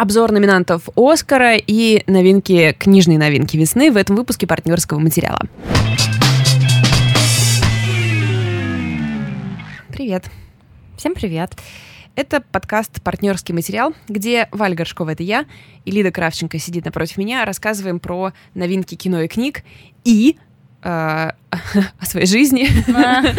обзор номинантов Оскара и новинки, книжные новинки весны в этом выпуске партнерского материала. Привет. Всем привет. Это подкаст «Партнерский материал», где Валя Горшкова — это я, и Лида Кравченко сидит напротив меня. Рассказываем про новинки кино и книг и э, о своей жизни.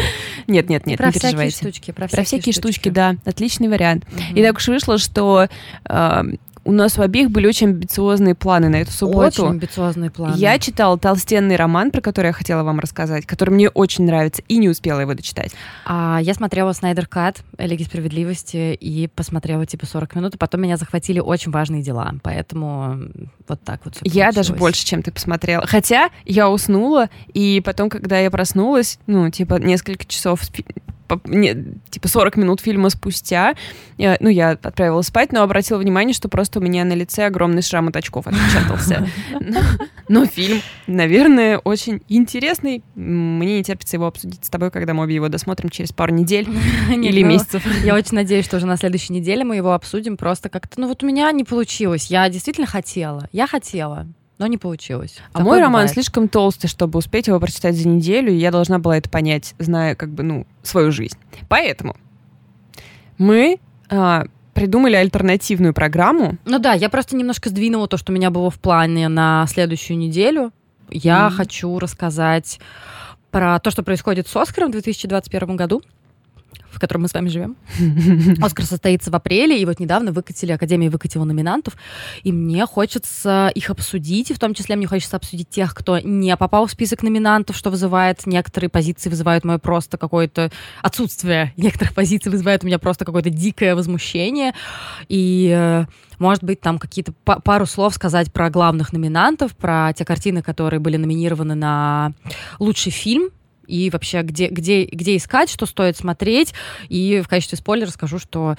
Нет, нет, нет, Про не всякие переживайте. штучки. Про, Про всякие штучки, да, отличный вариант. И так уж вышло, что э, у нас у обеих были очень амбициозные планы на эту субботу. Очень амбициозные планы. Я читала толстенный роман, про который я хотела вам рассказать, который мне очень нравится, и не успела его дочитать. А, я смотрела Снайдер Кат Лиги справедливости и посмотрела типа 40 минут, и потом меня захватили очень важные дела. Поэтому вот так вот Я даже больше, чем ты посмотрела. Хотя я уснула, и потом, когда я проснулась, ну, типа, несколько часов, не, типа, 40 минут фильма спустя, я- ну, я отправилась спать, но обратила внимание, что просто у меня на лице огромный шрам от очков отпечатался. Но- Но фильм, наверное, очень интересный. Мне не терпится его обсудить с тобой, когда мы обе его досмотрим через пару недель или ну, месяцев. Я очень надеюсь, что уже на следующей неделе мы его обсудим. Просто как-то, ну вот у меня не получилось. Я действительно хотела. Я хотела, но не получилось. А Такое мой роман бывает. слишком толстый, чтобы успеть его прочитать за неделю, и я должна была это понять, зная, как бы, ну, свою жизнь. Поэтому мы а, придумали альтернативную программу. Ну да, я просто немножко сдвинула то, что у меня было в плане на следующую неделю. Я Мгм. хочу рассказать про то, что происходит с Оскаром в 2021 году в котором мы с вами живем. Оскар состоится в апреле, и вот недавно выкатили, Академия выкатила номинантов, и мне хочется их обсудить, и в том числе мне хочется обсудить тех, кто не попал в список номинантов, что вызывает. Некоторые позиции, вызывают мое просто какое-то отсутствие. Некоторых позиций, вызывает у меня просто какое-то дикое возмущение, и э, может быть, там какие-то па- пару слов сказать про главных номинантов, про те картины, которые были номинированы на лучший фильм, и вообще, где, где, где искать, что стоит смотреть. И в качестве спойлера скажу, что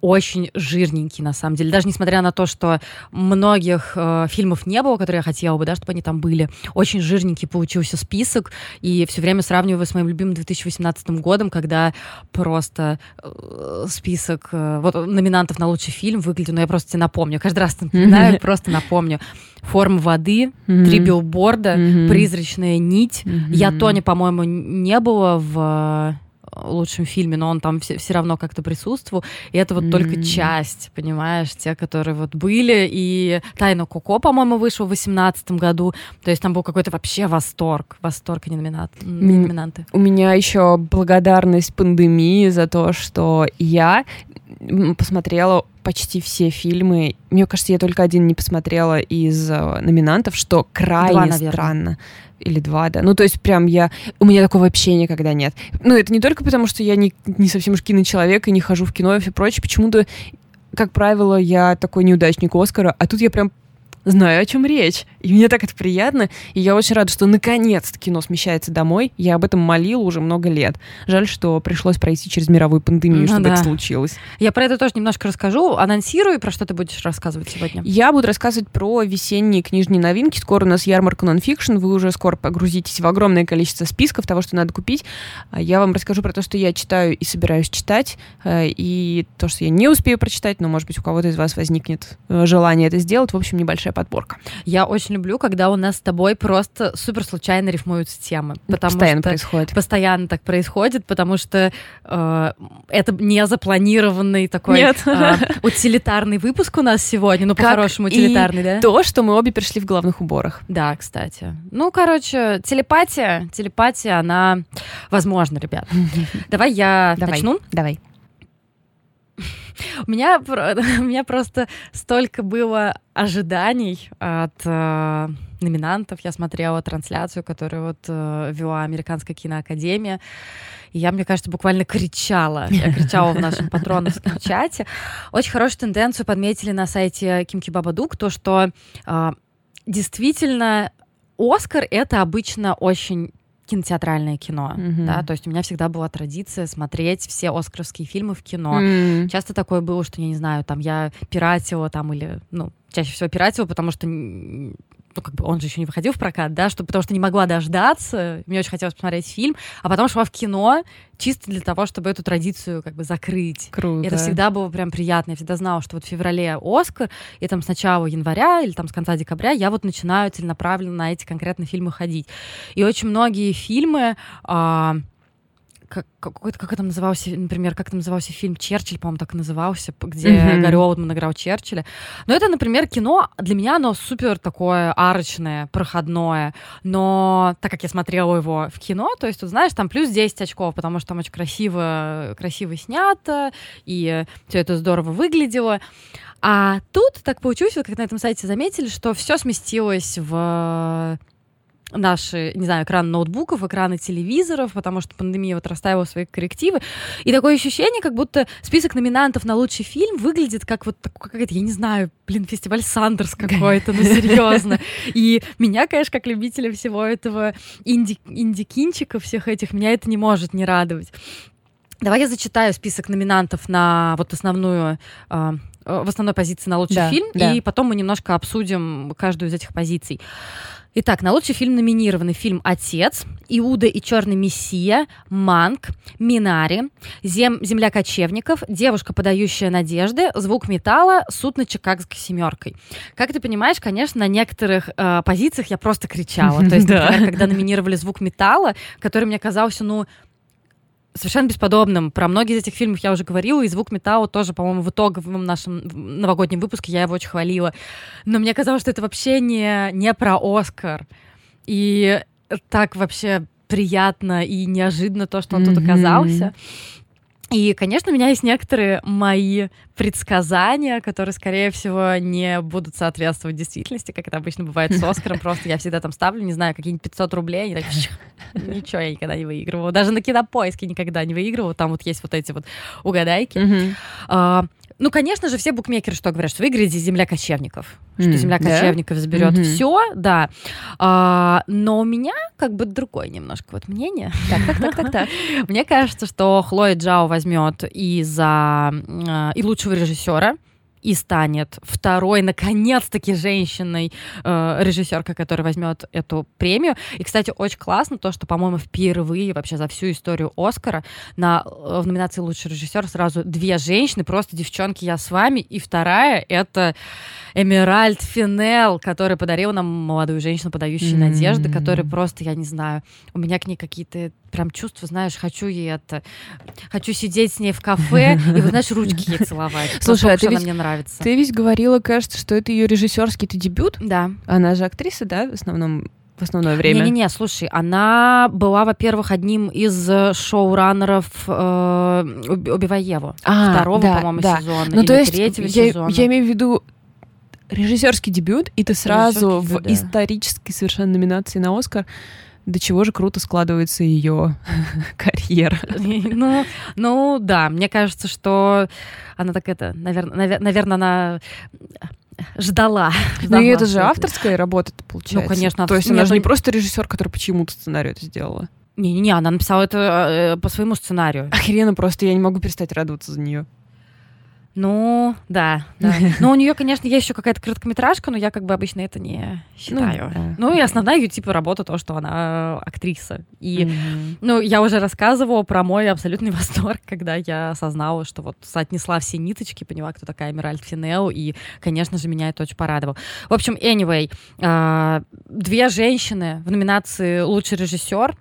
очень жирненький, на самом деле. Даже несмотря на то, что многих э, фильмов не было, которые я хотела бы, да, чтобы они там были. Очень жирненький получился список. И все время сравниваю с моим любимым 2018 годом, когда просто э, список э, вот, номинантов на лучший фильм выглядел, но я просто тебе напомню. Каждый раз напоминаю, просто напомню. «Форма воды», «Три билборда». «Призрачная нить». Я Тони, по-моему, не было в лучшем фильме, но он там все, равно как-то присутствовал. И это вот только М. часть, понимаешь, те, которые вот были. И «Тайна Коко», по-моему, вышел в 2018 году. То есть там был какой-то вообще восторг. Восторг, а не номинат, номинанты. У меня еще благодарность пандемии за то, что я посмотрела почти все фильмы. Мне кажется, я только один не посмотрела из э, номинантов, что крайне Два, наверное. странно. Или два, да. Ну, то есть прям я... У меня такого вообще никогда нет. Ну, это не только потому, что я не, не совсем уж киночеловек и не хожу в кино и все прочее. Почему-то, как правило, я такой неудачник Оскара, а тут я прям знаю, о чем речь. И мне так это приятно. И я очень рада, что наконец-то кино смещается домой. Я об этом молила уже много лет. Жаль, что пришлось пройти через мировую пандемию, Ну чтобы да. это случилось. Я про это тоже немножко расскажу. Анонсирую, про что ты будешь рассказывать сегодня. Я буду рассказывать про весенние книжные новинки. Скоро у нас ярмарка нонфикшн. Вы уже скоро погрузитесь в огромное количество списков того, что надо купить. А Я вам расскажу про то, что я читаю и собираюсь читать, э, и то, что я не успею прочитать, но, может быть, у кого-то из вас возникнет э, желание это сделать. В общем, небольшая подборка. Я очень люблю, когда у нас с тобой просто супер случайно рифмуются темы. Потому Постоянно что происходит. постоянно так происходит, потому что э, это не запланированный такой Нет. э, утилитарный выпуск у нас сегодня. Ну, по-хорошему, и утилитарный, да? То, что мы обе пришли в главных уборах. Да, кстати. Ну, короче, телепатия, телепатия, она возможна, ребят. Давай я Давай. начну. Давай. У меня, у меня просто столько было ожиданий от э, номинантов. Я смотрела трансляцию, которую вот э, вела Американская киноакадемия. И я, мне кажется, буквально кричала. Я кричала в нашем патроновском чате. Очень хорошую тенденцию подметили на сайте Кимки Бабадук, то, что э, действительно Оскар — это обычно очень кинотеатральное кино. Мгм. Да? То есть у меня всегда была традиция смотреть все оскаровские фильмы в кино. М. Часто такое было, что, я не знаю, там я пиратила там или, ну, чаще всего пиратила, потому что ну, как бы он же еще не выходил в прокат, да, что, потому что не могла дождаться, мне очень хотелось посмотреть фильм, а потом шла в кино чисто для того, чтобы эту традицию как бы закрыть. Круто. И это всегда было прям приятно. Я всегда знала, что вот в феврале Оскар, и там с начала января или там с конца декабря я вот начинаю целенаправленно на эти конкретные фильмы ходить. И очень многие фильмы... А, как, какой-то, как это назывался, например, как это назывался фильм «Черчилль», по-моему, так и назывался, где mm-hmm. Гарри Олдман играл Черчилля. Но это, например, кино, для меня оно супер такое арочное, проходное, но так как я смотрела его в кино, то есть, тут, знаешь, там плюс 10 очков, потому что там очень красиво, красиво снято, и все это здорово выглядело. А тут так получилось, вот как на этом сайте заметили, что все сместилось в наши, не знаю, экраны ноутбуков, экраны телевизоров, потому что пандемия вот расставила свои коррективы. И такое ощущение, как будто список номинантов на лучший фильм выглядит как вот какая-то, я не знаю, блин, фестиваль Сандерс какой-то, ну серьезно. И меня, конечно, как любителя всего этого инди, инди-кинчика всех этих, меня это не может не радовать. Давай я зачитаю список номинантов на вот основную а, в основной позиции на лучший да, фильм, да. и потом мы немножко обсудим каждую из этих позиций. Итак, на лучший фильм номинированы фильм «Отец», «Иуда и черный мессия», «Манк», «Минари», Зем... «Земля кочевников», «Девушка, подающая надежды», «Звук металла», «Суд над Чикагской семеркой». Как ты понимаешь, конечно, на некоторых э, позициях я просто кричала. То есть, например, когда номинировали «Звук металла», который мне казался, ну, совершенно бесподобным. Про многие из этих фильмов я уже говорила, и «Звук металла» тоже, по-моему, в итоговом нашем новогоднем выпуске я его очень хвалила. Но мне казалось, что это вообще не, не про «Оскар». И так вообще приятно и неожиданно то, что он mm-hmm. тут оказался. И, конечно, у меня есть некоторые мои предсказания, которые, скорее всего, не будут соответствовать действительности, как это обычно бывает с Оскаром. Просто я всегда там ставлю, не знаю, какие-нибудь 500 рублей, и так, ничего я никогда не выигрывала. Даже на кинопоиске никогда не выигрывала. Там вот есть вот эти вот угадайки. Ну, конечно же, все букмекеры что говорят, что выиграете земля кочевников, mm, что земля кочевников да? заберет mm-hmm. все, да. А, но у меня как бы другое немножко вот мнение. Так, так, так, так, так. Мне кажется, что Хлоя Джао возьмет и за и лучшего режиссера и станет второй, наконец-таки, женщиной э, режиссерка, которая возьмет эту премию. И, кстати, очень классно то, что, по-моему, впервые вообще за всю историю Оскара на, в номинации лучший режиссер сразу две женщины, просто девчонки, я с вами. И вторая — это Эмеральд Финел, который подарил нам молодую женщину, подающую mm-hmm. надежды, которая просто, я не знаю, у меня к ней какие-то прям чувства, знаешь, хочу ей это, хочу сидеть с ней в кафе и, вот, знаешь, ручки ей целовать. Слушай, а ты ведь, мне нравится. Ты ведь говорила, кажется, что это ее режиссерский дебют? Да. Она же актриса, да, в основном в основное время. Не-не-не, слушай, она была, во-первых, одним из шоураннеров э, «Убивай Еву». А, Второго, да, по-моему, да. сезона. Ну, или то есть третьего я, сезона. Я имею в виду режиссерский дебют, и ты сразу в да. исторической совершенно номинации на Оскар до чего же круто складывается ее карьера. Ну, ну да, мне кажется, что она так это, наверное, наверное, она ждала. Ну, и это же авторская работа, получается. Ну, конечно. То есть она же не просто режиссер, который почему-то сценарий это сделала. Не-не-не, она написала это э, по своему сценарию. Охрена просто, я не могу перестать радоваться за нее. Ну, да, да. Но у нее, конечно, есть еще какая-то короткометражка, но я как бы обычно это не считаю. Ну, да. ну и основная ее типа работа то, что она актриса. И, mm-hmm. ну, я уже рассказывала про мой абсолютный восторг, когда я осознала, что вот соотнесла все ниточки, поняла, кто такая Эмиральд Финел, и, конечно же, меня это очень порадовало. В общем, anyway, э, две женщины в номинации «Лучший режиссер»,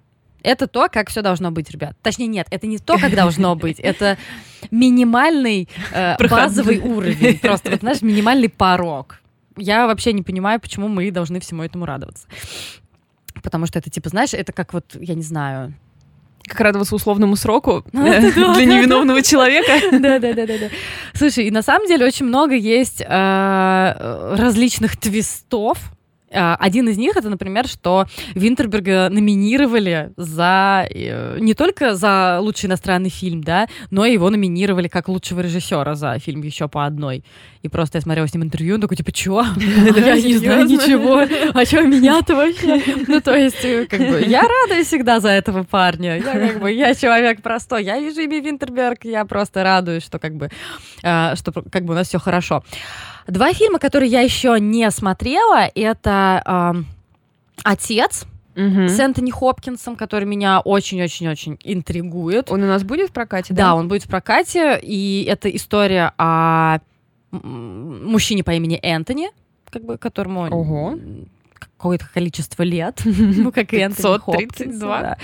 это то, как все должно быть, ребят. Точнее, нет, это не то, как должно быть. Это минимальный э, базовый уровень. Просто, вот, знаешь, минимальный порог. Я вообще не понимаю, почему мы должны всему этому радоваться. Потому что это, типа, знаешь, это как вот, я не знаю, как радоваться условному сроку для невиновного человека. Да, да, да, да, да. Слушай, и на самом деле очень много есть э, различных твистов один из них это, например, что Винтерберга номинировали за э, не только за лучший иностранный фильм, да, но и его номинировали как лучшего режиссера за фильм еще по одной. И просто я смотрела с ним интервью, он такой, типа, чё? Я не знаю ничего. А чё меня-то вообще? Ну, то есть, э, как бы, я рада всегда за этого парня. Я, как бы, я человек простой. Я вижу имя Винтерберг, я просто радуюсь, что, как бы, а, что, как бы, у нас все хорошо. Два фильма, которые я еще не смотрела, это эм, «Отец», Мгм. с Энтони Хопкинсом, который меня очень-очень-очень интригует. Он у нас будет в прокате, Да, он будет в прокате, и это история о мужчине по имени Энтони, как бы которому Ого. какое-то количество лет, ну как и Энтони 532. Хопкинс, да.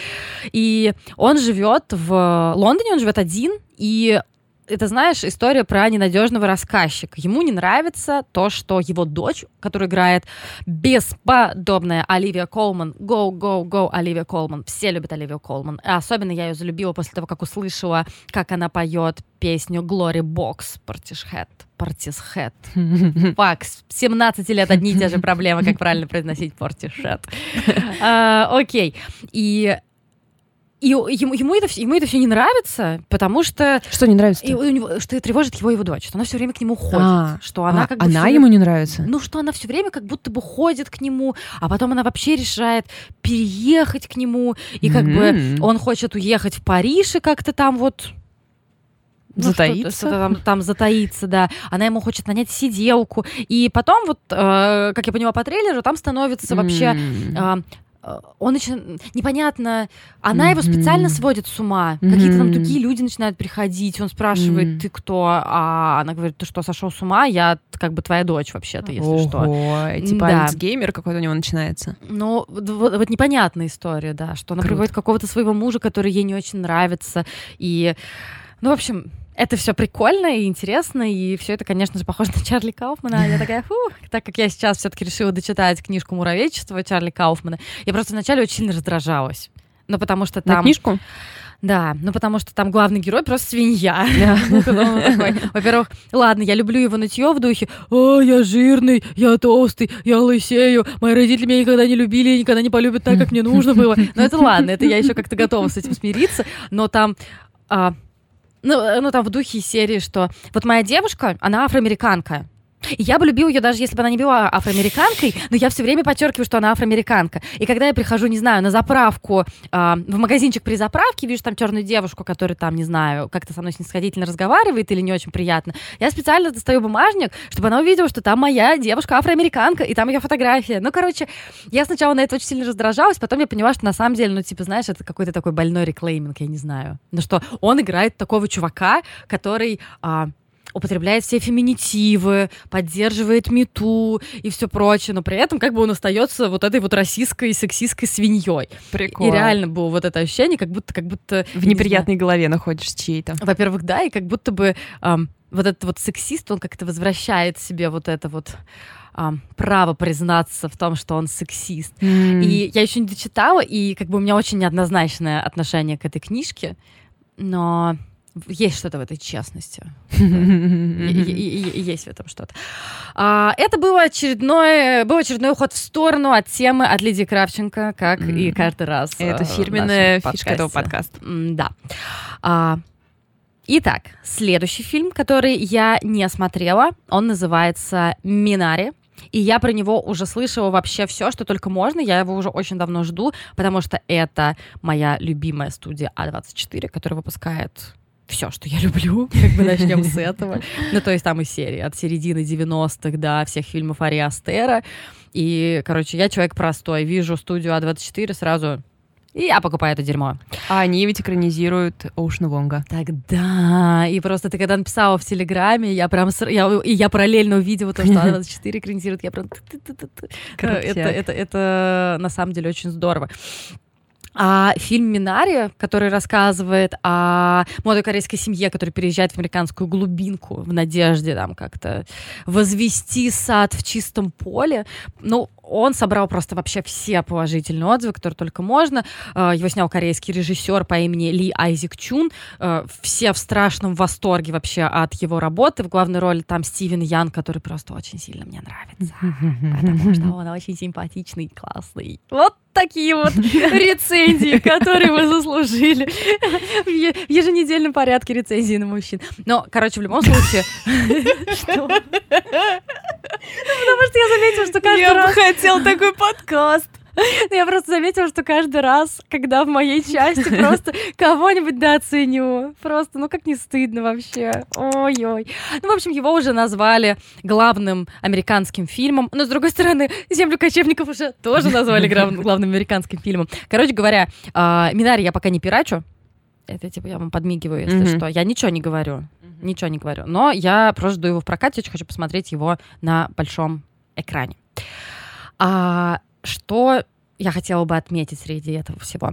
И он живет в Лондоне, он живет один, и это, знаешь, история про ненадежного рассказчика. Ему не нравится то, что его дочь, которая играет бесподобная Оливия Колман, go, go, go, Оливия Колман. Все любят Оливию Колман. Особенно я ее залюбила после того, как услышала, как она поет песню Glory Box Portishead. Portishead. Фак, с 17 лет одни и те же проблемы, как правильно произносить Portishead. А, Окей. И и ему, ему, это, ему это все не нравится, потому что Что не нравится? и у него, что тревожит его его дочь, что она все время к нему ходит, А, что она А, как бы она всё- ему не нравится? ну что она все время как будто бы ходит к нему, а потом она вообще решает переехать к нему, и как бы М. он хочет уехать в Париж и как-то там вот ну, Затаиться? что-то- что-то там, там затаиться, да. Она ему хочет нанять сиделку. И потом, вот, э, как я поняла по трейлеру, там становится вообще М. а, он очень непонятно, она его Мгм. специально сводит с ума. Какие-то там другие люди начинают приходить. Он спрашивает, Мгм. ты кто? А она говорит, ты что, сошел с ума? Я как бы твоя дочь вообще-то, если что. Ого, типа Да. Альцгеймер какой-то у него начинается. Ну, вот, вот- вот непонятная история, да, что она Круто. приводит какого-то своего мужа, который ей не очень нравится. И, ну, в общем, это все прикольно и интересно, и все это, конечно же, похоже на Чарли Кауфмана. Я такая, фу, так как я сейчас все-таки решила дочитать книжку «Муравейчество» Чарли Кауфмана, я просто вначале очень сильно раздражалась. Ну, потому что На там... книжку? Да, ну потому что там главный герой просто свинья. Ну, Во-первых, ладно, я люблю его нытье в духе «О, я жирный, я толстый, я лысею, мои родители меня никогда не любили, и никогда не полюбят так, как мне нужно было». Но это ладно, это я еще как-то готова с этим смириться, но там... ну, э, ну, там в духе серии, что вот моя девушка, она афроамериканка. Я бы любила ее, даже если бы она не была афроамериканкой, но я все время подчеркиваю, что она афроамериканка. И когда я прихожу, не знаю, на заправку, а, в магазинчик при заправке, вижу там черную девушку, которая там, не знаю, как-то со мной снисходительно разговаривает или не очень приятно, я специально достаю бумажник, чтобы она увидела, что там моя девушка афроамериканка, и там ее фотография. Ну, короче, я сначала на это очень сильно раздражалась, потом я поняла, что на самом деле, ну, типа, знаешь, это какой-то такой больной реклейминг, я не знаю. Ну, что он играет такого чувака, который... а, употребляет все феминитивы, поддерживает мету и все прочее, но при этом как бы он остается вот этой вот российской и сексистской свиньей. Прикол. И реально было вот это ощущение, как будто, как будто В неприятной голове находишься чьей-то. во-первых, да, и как будто бы ам, вот этот вот сексист, он как-то возвращает себе вот это вот ам, право признаться в том, что он сексист. И я еще не дочитала, и как бы у меня очень неоднозначное отношение к этой книжке, но есть что-то в этой честности. И- и- и- и Есть в этом что-то. А, Это было очередной, был очередной уход в сторону от темы от Лидии Кравченко, как и каждый раз. э, Это в фирменная фишка этого подкаста. Да. А, Итак, следующий фильм, который я не смотрела, он называется «Минари». И я про него уже слышала вообще все, что только можно. Я его уже очень давно жду, потому что это моя любимая студия А24, которая выпускает все, что я люблю, как бы начнем с этого. Ну, то есть там и серии от середины 90-х до всех фильмов Ари Астера. И, короче, я человек простой. Вижу студию А24 сразу, и я покупаю это дерьмо. А они ведь экранизируют Оушена Вонга. Тогда. И просто ты когда написала в Телеграме, я прям... Я, и я параллельно увидела то, что А24 экранизирует. Я прям... Это, это, это на самом деле очень здорово. А фильм «Минари», который рассказывает о молодой корейской семье, которая переезжает в американскую глубинку в надежде там как-то возвести сад в чистом поле, ну, он собрал просто вообще все положительные отзывы, которые только можно. Э, Его снял корейский режиссер по имени Ли Айзек Чун. Э, Все в страшном восторге вообще от его работы. В главной роли там Стивен Ян, который просто очень сильно мне нравится. Потому что он очень симпатичный классный. Вот такие вот рецензии, которые вы заслужили в еженедельном порядке рецензии на мужчин. Но, короче, в любом случае... Что? Ну, Потому что я заметила, что каждый Я бы раз... хотел такой подкаст. Ну, Я просто заметила, что каждый раз, когда в моей части просто кого-нибудь дооценю, просто, ну как не стыдно вообще. Ой-ой. Ну, в общем, его уже назвали главным американским фильмом. Но, с другой стороны, «Землю кочевников» уже тоже назвали глав- главным американским фильмом. Короче говоря, а, Минари я пока не пирачу. Это типа я вам подмигиваю, если Мгм. что. Я ничего не говорю. Ничего не говорю. Но я просто жду его в прокате, очень хочу посмотреть его на большом экране. А что я хотела бы отметить среди этого всего?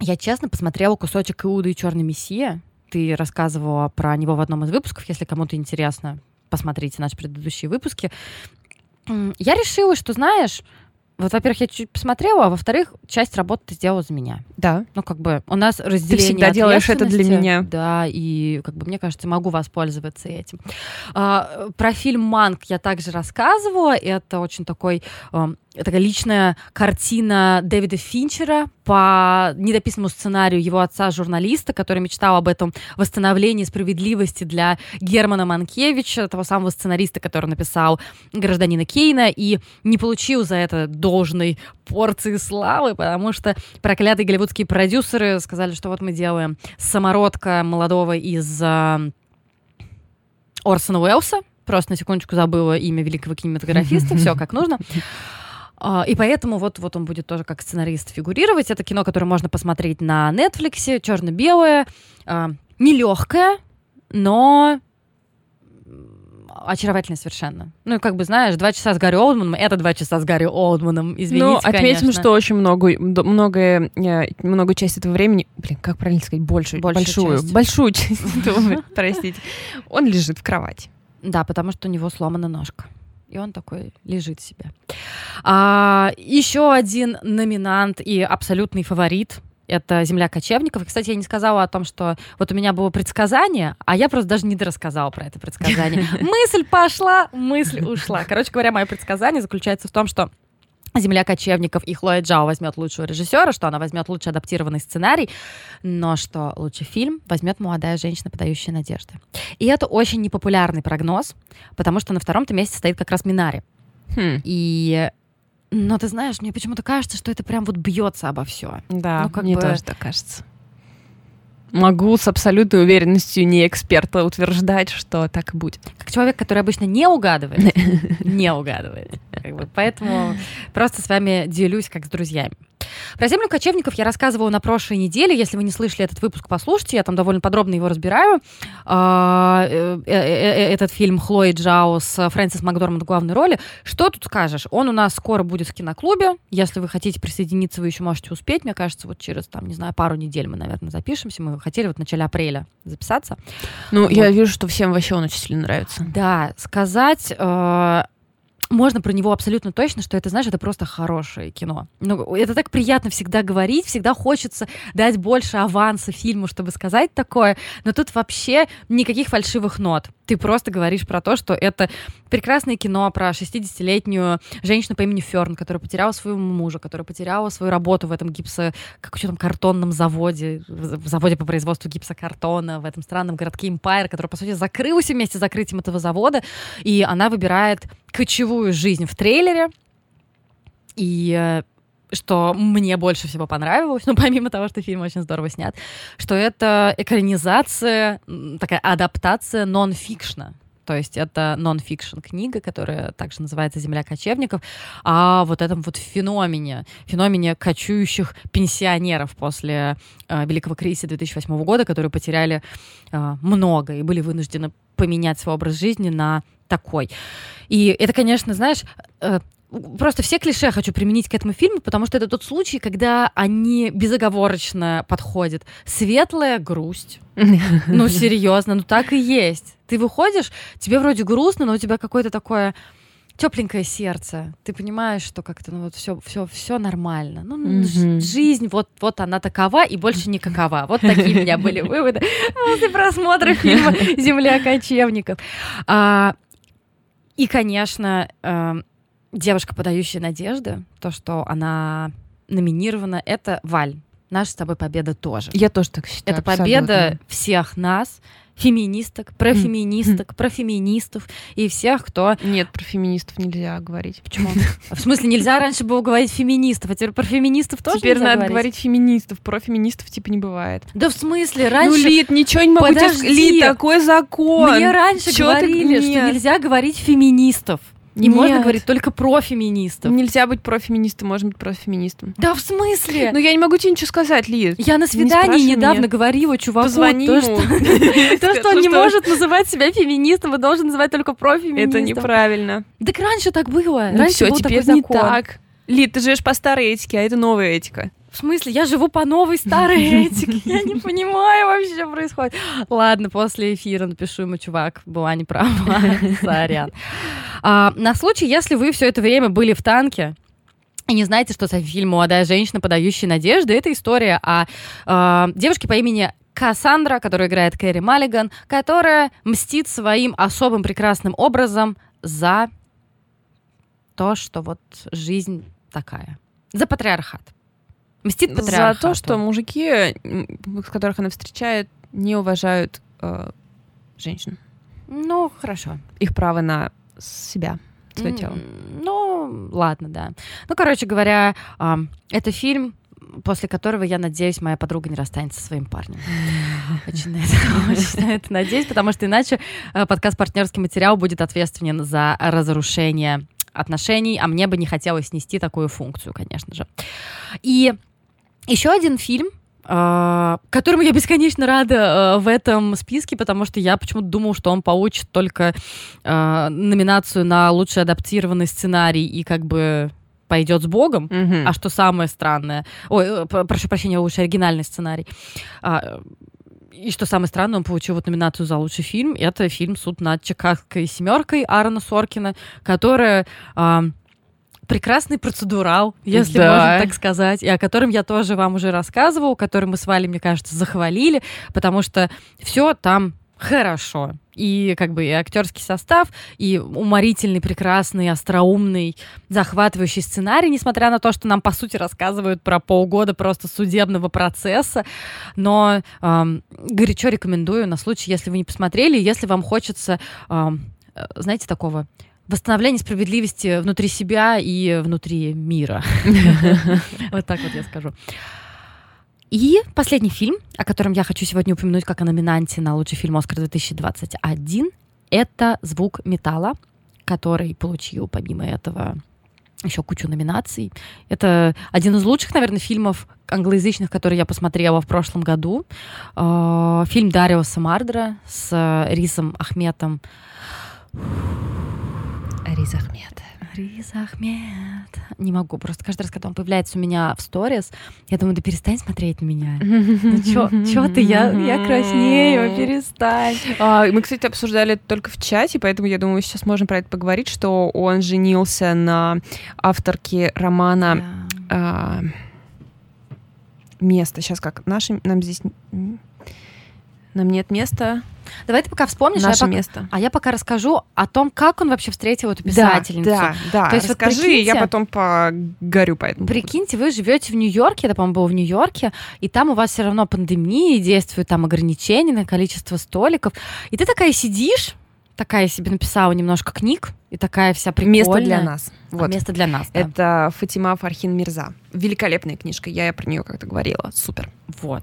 Я честно посмотрела кусочек Иуда и Черный Мессия. Ты рассказывала про него в одном из выпусков. Если кому-то интересно, посмотрите наши предыдущие выпуски. Я решила, что, знаешь, вот, во-первых, я чуть посмотрела, а во-вторых, часть работы ты сделала за меня. Да. Ну, как бы у нас разделение всегда делаешь это для меня. Да, и, как бы, мне кажется, могу воспользоваться этим. А, про фильм «Манк» я также рассказывала. Это очень такой... такая личная картина Дэвида Финчера по недописанному сценарию его отца-журналиста, который мечтал об этом восстановлении справедливости для Германа Манкевича, того самого сценариста, который написал «Гражданина Кейна», и не получил за это должной порции славы, потому что проклятые голливудские продюсеры сказали, что вот мы делаем самородка молодого из а, Орсона Уэллса, просто на секундочку забыла имя великого кинематографиста, все как нужно. А, И поэтому вот, вот он будет тоже как сценарист фигурировать. Это кино, которое можно посмотреть на Netflix, черно-белое, а, нелегкое, но очаровательное совершенно. Ну, как бы, знаешь, два часа с Гарри Олдманом, это два часа с Гарри Олдманом, извините, ну, отметим, конечно. что очень много, э, много часть этого времени, блин, как правильно сказать, большую, Большую большую, часть. большую часть этого простите, он лежит в кровати. Да, потому что у него сломана ножка. И он такой лежит себе. А, еще один номинант и абсолютный фаворит это «Земля кочевников». И, кстати, я не сказала о том, что вот у меня было предсказание, а я просто даже не дорассказала про это предсказание. Мысль пошла, мысль ушла. Короче говоря, мое предсказание заключается в том, что «Земля кочевников» и Хлоя Джао возьмет лучшего режиссера, что она возьмет лучше адаптированный сценарий, но что лучший фильм возьмет молодая женщина, подающая надежды. И это очень непопулярный прогноз, потому что на втором-то месте стоит как раз Минари. Хм, И но ты знаешь, мне почему-то кажется, что это прям вот бьется обо все. да, Ну, как мне бы- тоже так кажется. Могу с абсолютной уверенностью не эксперта утверждать, что так и будет. Как человек, который обычно не угадывает, не угадывает. Поэтому просто с вами делюсь как с друзьями. Про землю кочевников я рассказывала на прошлой неделе. Если вы не слышали этот выпуск, послушайте. Я там довольно подробно его разбираю. А, э, э, э, Этот фильм Хлои Джао с Фрэнсис Макдорманд в главной роли. Что тут скажешь? Он у нас скоро будет в киноклубе. Если вы хотите присоединиться, вы еще можете успеть. Мне кажется, вот через, там, не знаю, пару недель мы, наверное, запишемся. Мы хотели вот в начале апреля записаться. Ну, Вот. я вижу, что всем вообще он очень сильно нравится. Да, сказать э, можно про него абсолютно точно, что это, знаешь, это просто хорошее кино. Ну, это так приятно всегда говорить, всегда хочется дать больше аванса фильму, чтобы сказать такое, но тут вообще никаких фальшивых нот. Ты просто говоришь про то, что это прекрасное кино про 60-летнюю женщину по имени Ферн, которая потеряла своего мужа, которая потеряла свою работу в этом гипсо, как что там, картонном заводе, в заводе по производству гипсокартона, в этом странном городке Эмпайр, который, по сути, закрылся вместе с закрытием этого завода, и она выбирает кочевую жизнь в трейлере, и э, что мне больше всего понравилось, ну, помимо того, что фильм очень здорово снят, что это экранизация, такая адаптация нон-фикшна. То есть это нон-фикшн книга, которая также называется «Земля кочевников», о вот этом вот феномене, феномене кочующих пенсионеров после э, Великого кризиса 2008 года, которые потеряли э, много и были вынуждены поменять свой образ жизни на такой. И это, конечно, знаешь, э, просто все клише хочу применить к этому фильму, потому что это тот случай, когда они безоговорочно подходят. Светлая грусть. Ну, серьезно, ну так и есть. Ты выходишь, тебе вроде грустно, но у тебя какое-то такое тепленькое сердце. Ты понимаешь, что как-то ну вот все, все, все нормально. Ну, Мгм. жизнь вот, вот она такова и больше не какова. Вот такие у меня были выводы после просмотра фильма «Земля кочевников». А, и, конечно, эм, девушка, подающая надежды, то, что она номинирована, это Валь. Наша с тобой победа тоже. Я тоже так считаю. Это победа абсолютно. всех нас. Феминисток, про феминисток, про феминистов и всех, кто... Нет, про феминистов нельзя говорить. Почему? В смысле, нельзя раньше было говорить феминистов, а теперь про феминистов тоже Теперь надо говорить? говорить феминистов, про феминистов типа не бывает. Да в смысле, раньше... Ну, Лид, ничего не могу тебе. Лид, такой закон. Мне раньше Чё ты- говорили, что нельзя говорить феминистов. Можно Нет. говорить только про феминистов. Нельзя быть профеминистом, можно быть профеминистом. Да в смысле? Ну, я не могу тебе ничего сказать, Лид. Я на не свидании спрашивай недавно меня. говорила чуваку, Позвони то, что, то, что он не может называть себя феминистом, и должен называть только профеминистом. Это неправильно. Так раньше так было. Ну раньше был такой не закон. так. Лид, ты живешь по старой этике, а это новая этика. В смысле, я живу по новой старой этике. Я не понимаю вообще, что происходит. Ладно, после эфира напишу ему, чувак, была неправа. Сорян. А, На случай, если вы все это время были в танке, и не знаете, что за фильм «Молодая женщина, подающая надежды», это история о э, девушке по имени Кассандра, которую играет Кэрри Маллиган, которая мстит своим особым прекрасным образом за то, что вот жизнь такая. За патриархат. Мстит За патриархату. то, что мужики, с которых она встречает, не уважают э, женщин. Ну, хорошо. Их право на себя, свое М, тело. Ну, ладно, да. Ну, короче говоря, ам, это фильм, после которого, я надеюсь, моя подруга не расстанется со своим парнем. Очень на это, очень на это надеюсь, потому что иначе э, подкаст «Партнерский материал» будет ответственен за разрушение отношений, а мне бы не хотелось нести такую функцию, конечно же. И еще один фильм, э, которому я бесконечно рада э, в этом списке, потому что я почему-то думала, что он получит только э, номинацию на лучший адаптированный сценарий и как бы пойдет с Богом. Мгм. А что самое странное... Ой, э, прошу прощения, лучший оригинальный сценарий. А, и что самое странное, он получил вот номинацию за лучший фильм. Это фильм «Суд над Чикагской семеркой» Аарона Соркина, которая... а, прекрасный процедурал, если Да. можно так сказать, и о котором я тоже вам уже рассказывала, который мы с Валей, мне кажется, захвалили, потому что все там хорошо. И как бы и актерский состав, и уморительный, прекрасный, остроумный, захватывающий сценарий, несмотря на то, что нам, по сути, рассказывают про полгода просто судебного процесса. Но ам, горячо рекомендую на случай, если вы не посмотрели, если вам хочется, ам, э, знаете, такого восстановления справедливости внутри себя и внутри мира. Вот так вот я скажу. И последний фильм, о котором я хочу сегодня упомянуть как о номинанте на лучший фильм «Оскар 2021», это «Звук металла», который получил, помимо этого, еще кучу номинаций. Это один из лучших, наверное, фильмов англоязычных, которые я посмотрела в прошлом году. Э, Фильм Дариоса Мардера с Рисом Ахметом. Рис Ахмед. Рис Ахмед. Не могу, просто каждый раз, когда он появляется у меня в сторис, я думаю, да перестань смотреть на меня. Ну чё, чё ты, я, я краснею, перестань. А, Мы, кстати, обсуждали это только в чате, поэтому я думаю, сейчас можем про это поговорить, что он женился на авторке романа а, «Место». Сейчас как? Наше, нам здесь... Нам нет места, Давай ты пока вспомнишь, а я наше пока- место. а я пока расскажу о том, как он вообще встретил эту писательницу. Да, да, да. То есть вот Расскажи, прикиньте- я потом поговорю по этому. Прикиньте, вы живете в Нью-Йорке, это, по-моему, было в Нью-Йорке, и там у вас все равно пандемия, действуют там ограничения на количество столиков. И ты такая сидишь, такая себе написала немножко книг, и такая вся прикольная. Место для нас. А, Вот. Место для нас, да. Это Фатима Фархин Мирза. Великолепная книжка. Я про нее как-то говорила. Супер. Вот.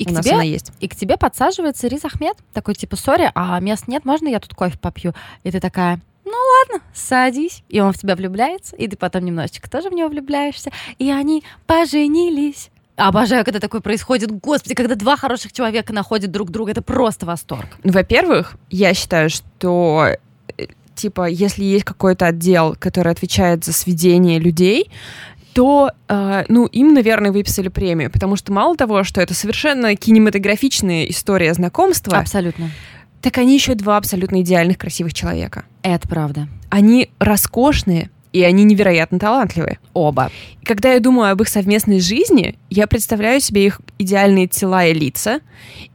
И У к нас тебе она есть. И к тебе подсаживается Риз Ахмед, такой типа, сори, а мест нет, можно я тут кофе попью? И ты такая, ну ладно, садись. И он в тебя влюбляется, и ты потом немножечко тоже в него влюбляешься. И они поженились. Обожаю, когда такое происходит. Господи, когда два хороших человека находят друг друга, это просто восторг. Ну, Во-первых, я считаю, что э, типа, если есть какой-то отдел, который отвечает за сведение людей, то, э, ну, им, наверное, выписали премию, потому что мало того, что это совершенно кинематографичная история знакомства, Абсолютно. так они еще два абсолютно идеальных красивых человека. Это правда. Они роскошные, и они невероятно талантливые. Оба. И когда я думаю об их совместной жизни, я представляю себе их идеальные тела и лица,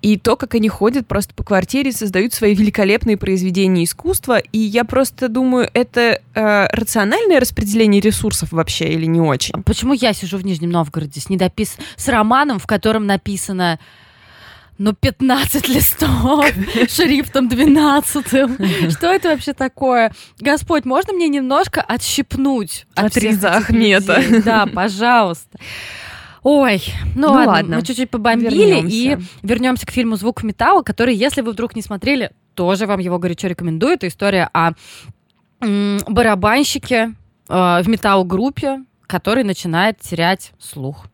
и то, как они ходят просто по квартире, создают свои великолепные произведения искусства, и я просто думаю, это э, рациональное распределение ресурсов вообще или не очень? Почему я сижу в Нижнем Новгороде с недопис... с романом, в котором написано но 15 листов шрифтом 12. Что это вообще такое? Господь, можно мне немножко отщипнуть от, от Риза Ахмета? Да, пожалуйста. Ой, ну, ну ладно, ладно, мы чуть-чуть побомбили вернемся. и вернемся к фильму «Звук металла», который, если вы вдруг не смотрели, тоже вам его горячо рекомендую. Это история о барабанщике э, в металл-группе, который начинает терять слух.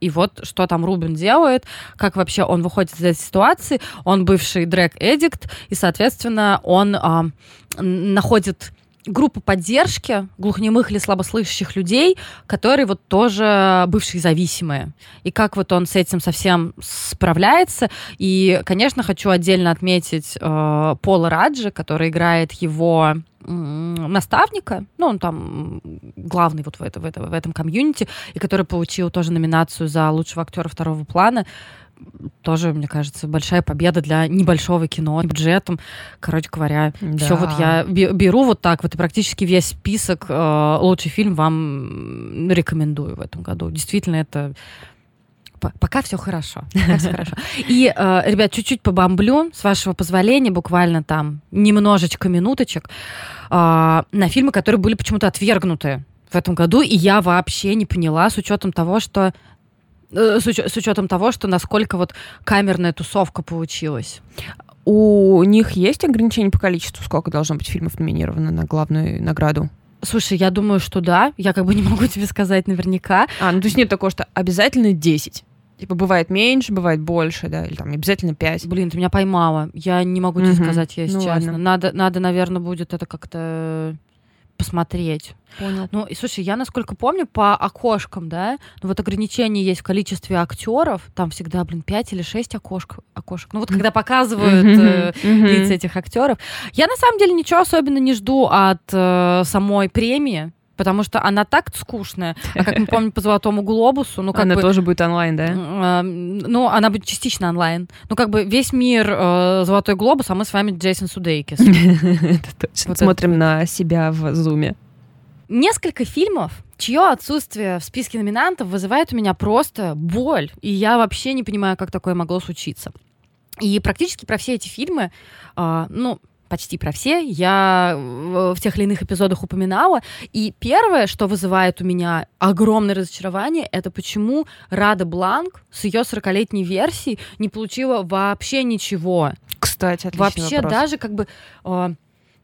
И вот что там Рубин делает, как вообще он выходит из этой ситуации. Он бывший дрэк-эдикт, и, соответственно, он а, находит группу поддержки глухонемых или слабослышащих людей, которые вот тоже бывшие зависимые. И как вот он с этим совсем справляется. И, конечно, хочу отдельно отметить э, Пола Раджи, который играет его наставника, ну, он там главный вот в, это, в, это, в этом комьюнити, и который получил тоже номинацию за лучшего актера второго плана тоже, мне кажется, большая победа для небольшого кино бюджетом. Короче говоря, да. все вот я беру вот так вот и практически весь список э, лучший фильм вам рекомендую в этом году. Действительно, это пока все хорошо. Пока все хорошо. И, э, ребят, чуть-чуть побомблю, с вашего позволения, буквально там немножечко минуточек, э, на фильмы, которые были почему-то отвергнуты в этом году, и я вообще не поняла, с учетом того, что с, уч- с учетом того, что насколько вот камерная тусовка получилась. У них есть ограничения по количеству, сколько должно быть фильмов номинировано на главную награду? Слушай, я думаю, что да. Я как бы не могу тебе сказать наверняка. А, ну то есть нет такого, что обязательно 10. Типа бывает меньше, бывает больше, да, или там обязательно 5. Блин, ты меня поймала. Я не могу тебе угу. сказать, если ну, честно. Ладно. Надо, надо, наверное, будет это как-то посмотреть. Понял. Ну, и слушай, я, насколько помню, по окошкам, да, ну вот ограничение есть в количестве актеров, там всегда, блин, 5 или 6 окошек. окошек. Ну вот когда показывают э, лица этих актеров. Я на самом деле ничего особенно не жду от э, самой премии потому что она так скучная. А как мы помним по Золотому Глобусу, ну как она бы... тоже будет онлайн, да? Э, ну, она будет частично онлайн. Ну как бы весь мир э, Золотой Глобус, а мы с вами Джейсон Судейкис. Это точно. Смотрим на себя в зуме. Несколько фильмов, чье отсутствие в списке номинантов вызывает у меня просто боль. И я вообще не понимаю, как такое могло случиться. И практически про все эти фильмы, э, ну, почти про все, я в тех или иных эпизодах упоминала. И первое, что вызывает у меня огромное разочарование, это почему Рада Бланк с ее 40-летней версией не получила вообще ничего. Кстати, отличный Вообще вопрос. даже как бы...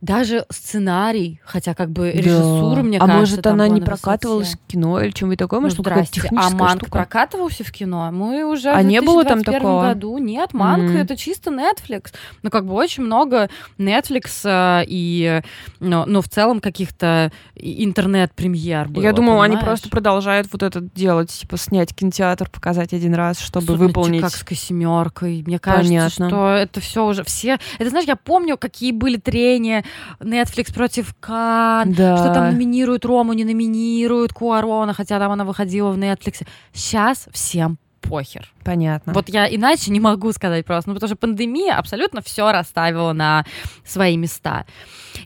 Даже сценарий, хотя как бы режиссура, да. мне а кажется, может она не прокатывалась в кино или чем-нибудь такое, может, ну, здрасте. А Манк штука? прокатывался в кино? Мы уже а в не было там такого? году. Нет, Манк mm-hmm. это чисто Netflix. Ну, как бы очень много Netflix э, и, ну, ну, в целом каких-то интернет-премьер было, Я думала, понимаешь? они просто продолжают вот это делать, типа снять кинотеатр, показать один раз, чтобы Слушай, выполнить. Чикагской семеркой. Мне кажется, Понятно. что это все уже все. Это знаешь, я помню, какие были трения Netflix против Кан, да. что там номинируют Рому, не номинируют Куарона, хотя там она выходила в Netflix. Сейчас всем похер. Понятно. Вот я иначе не могу сказать просто, ну потому что пандемия абсолютно все расставила на свои места.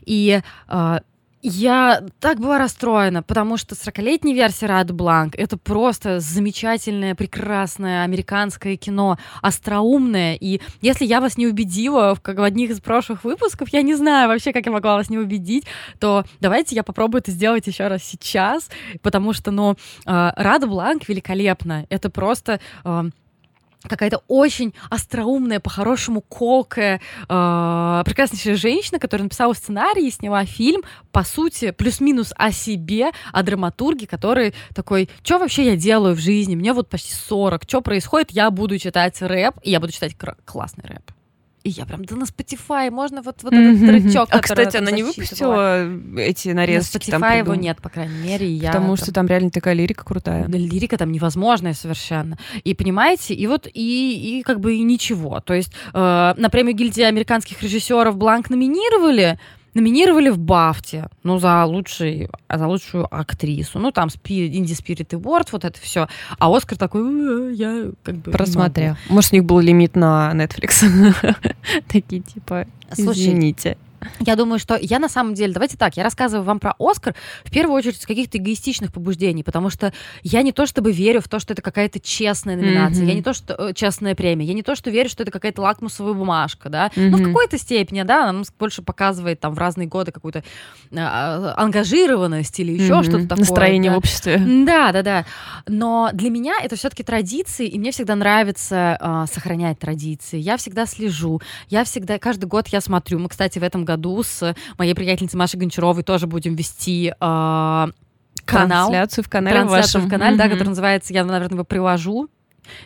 И э, я так была расстроена, потому что 40-летняя версия Рад Бланк — это просто замечательное, прекрасное американское кино, остроумное. И если я вас не убедила в, как в одних из прошлых выпусков, я не знаю вообще, как я могла вас не убедить, то давайте я попробую это сделать еще раз сейчас, потому что, ну, э, Рада Бланк великолепна. Это просто э, какая-то очень остроумная, по-хорошему колкая, э, прекраснейшая женщина, которая написала сценарий и сняла фильм, по сути, плюс-минус о себе, о драматурге, который такой, что вообще я делаю в жизни, мне вот почти 40, что происходит, я буду читать рэп, и я буду читать классный рэп. И я прям, да на Spotify можно вот, вот этот тречок, А, кстати, она не выпустила эти нарезки? На Spotify его нет, по крайней мере. Я Потому что там реально такая лирика крутая. Да, лирика там невозможная совершенно. И понимаете, и вот, и, и как бы и ничего. То есть э, на премию гильдии американских режиссеров Бланк номинировали, номинировали в Бафте, ну, за, лучший, за лучшую актрису. Ну, там Инди Спирит Award, вот это все. А Оскар такой, «Э, я как бы Просмотрел. Может, у них был лимит на Netflix. Такие, типа, извините. Я думаю, что я на самом деле, давайте так, я рассказываю вам про Оскар в первую очередь с каких-то эгоистичных побуждений, потому что я не то чтобы верю в то, что это какая-то честная номинация, mm-hmm. я не то что э, честная премия, я не то что верю, что это какая-то лакмусовая бумажка, да, mm-hmm. ну в какой-то степени, да, она больше показывает там в разные годы какую-то э, ангажированность или еще mm-hmm. что-то такое. Настроение да. в обществе. Да, да, да. Но для меня это все-таки традиции, и мне всегда нравится э, сохранять традиции. Я всегда слежу, я всегда каждый год я смотрю. Мы, кстати, в этом году с моей приятельницей Машей Гончаровой тоже будем вести э, канал. Трансляцию в канале Трансляцию вашем. в канале, да, Мгм. который называется, я, наверное, его привожу.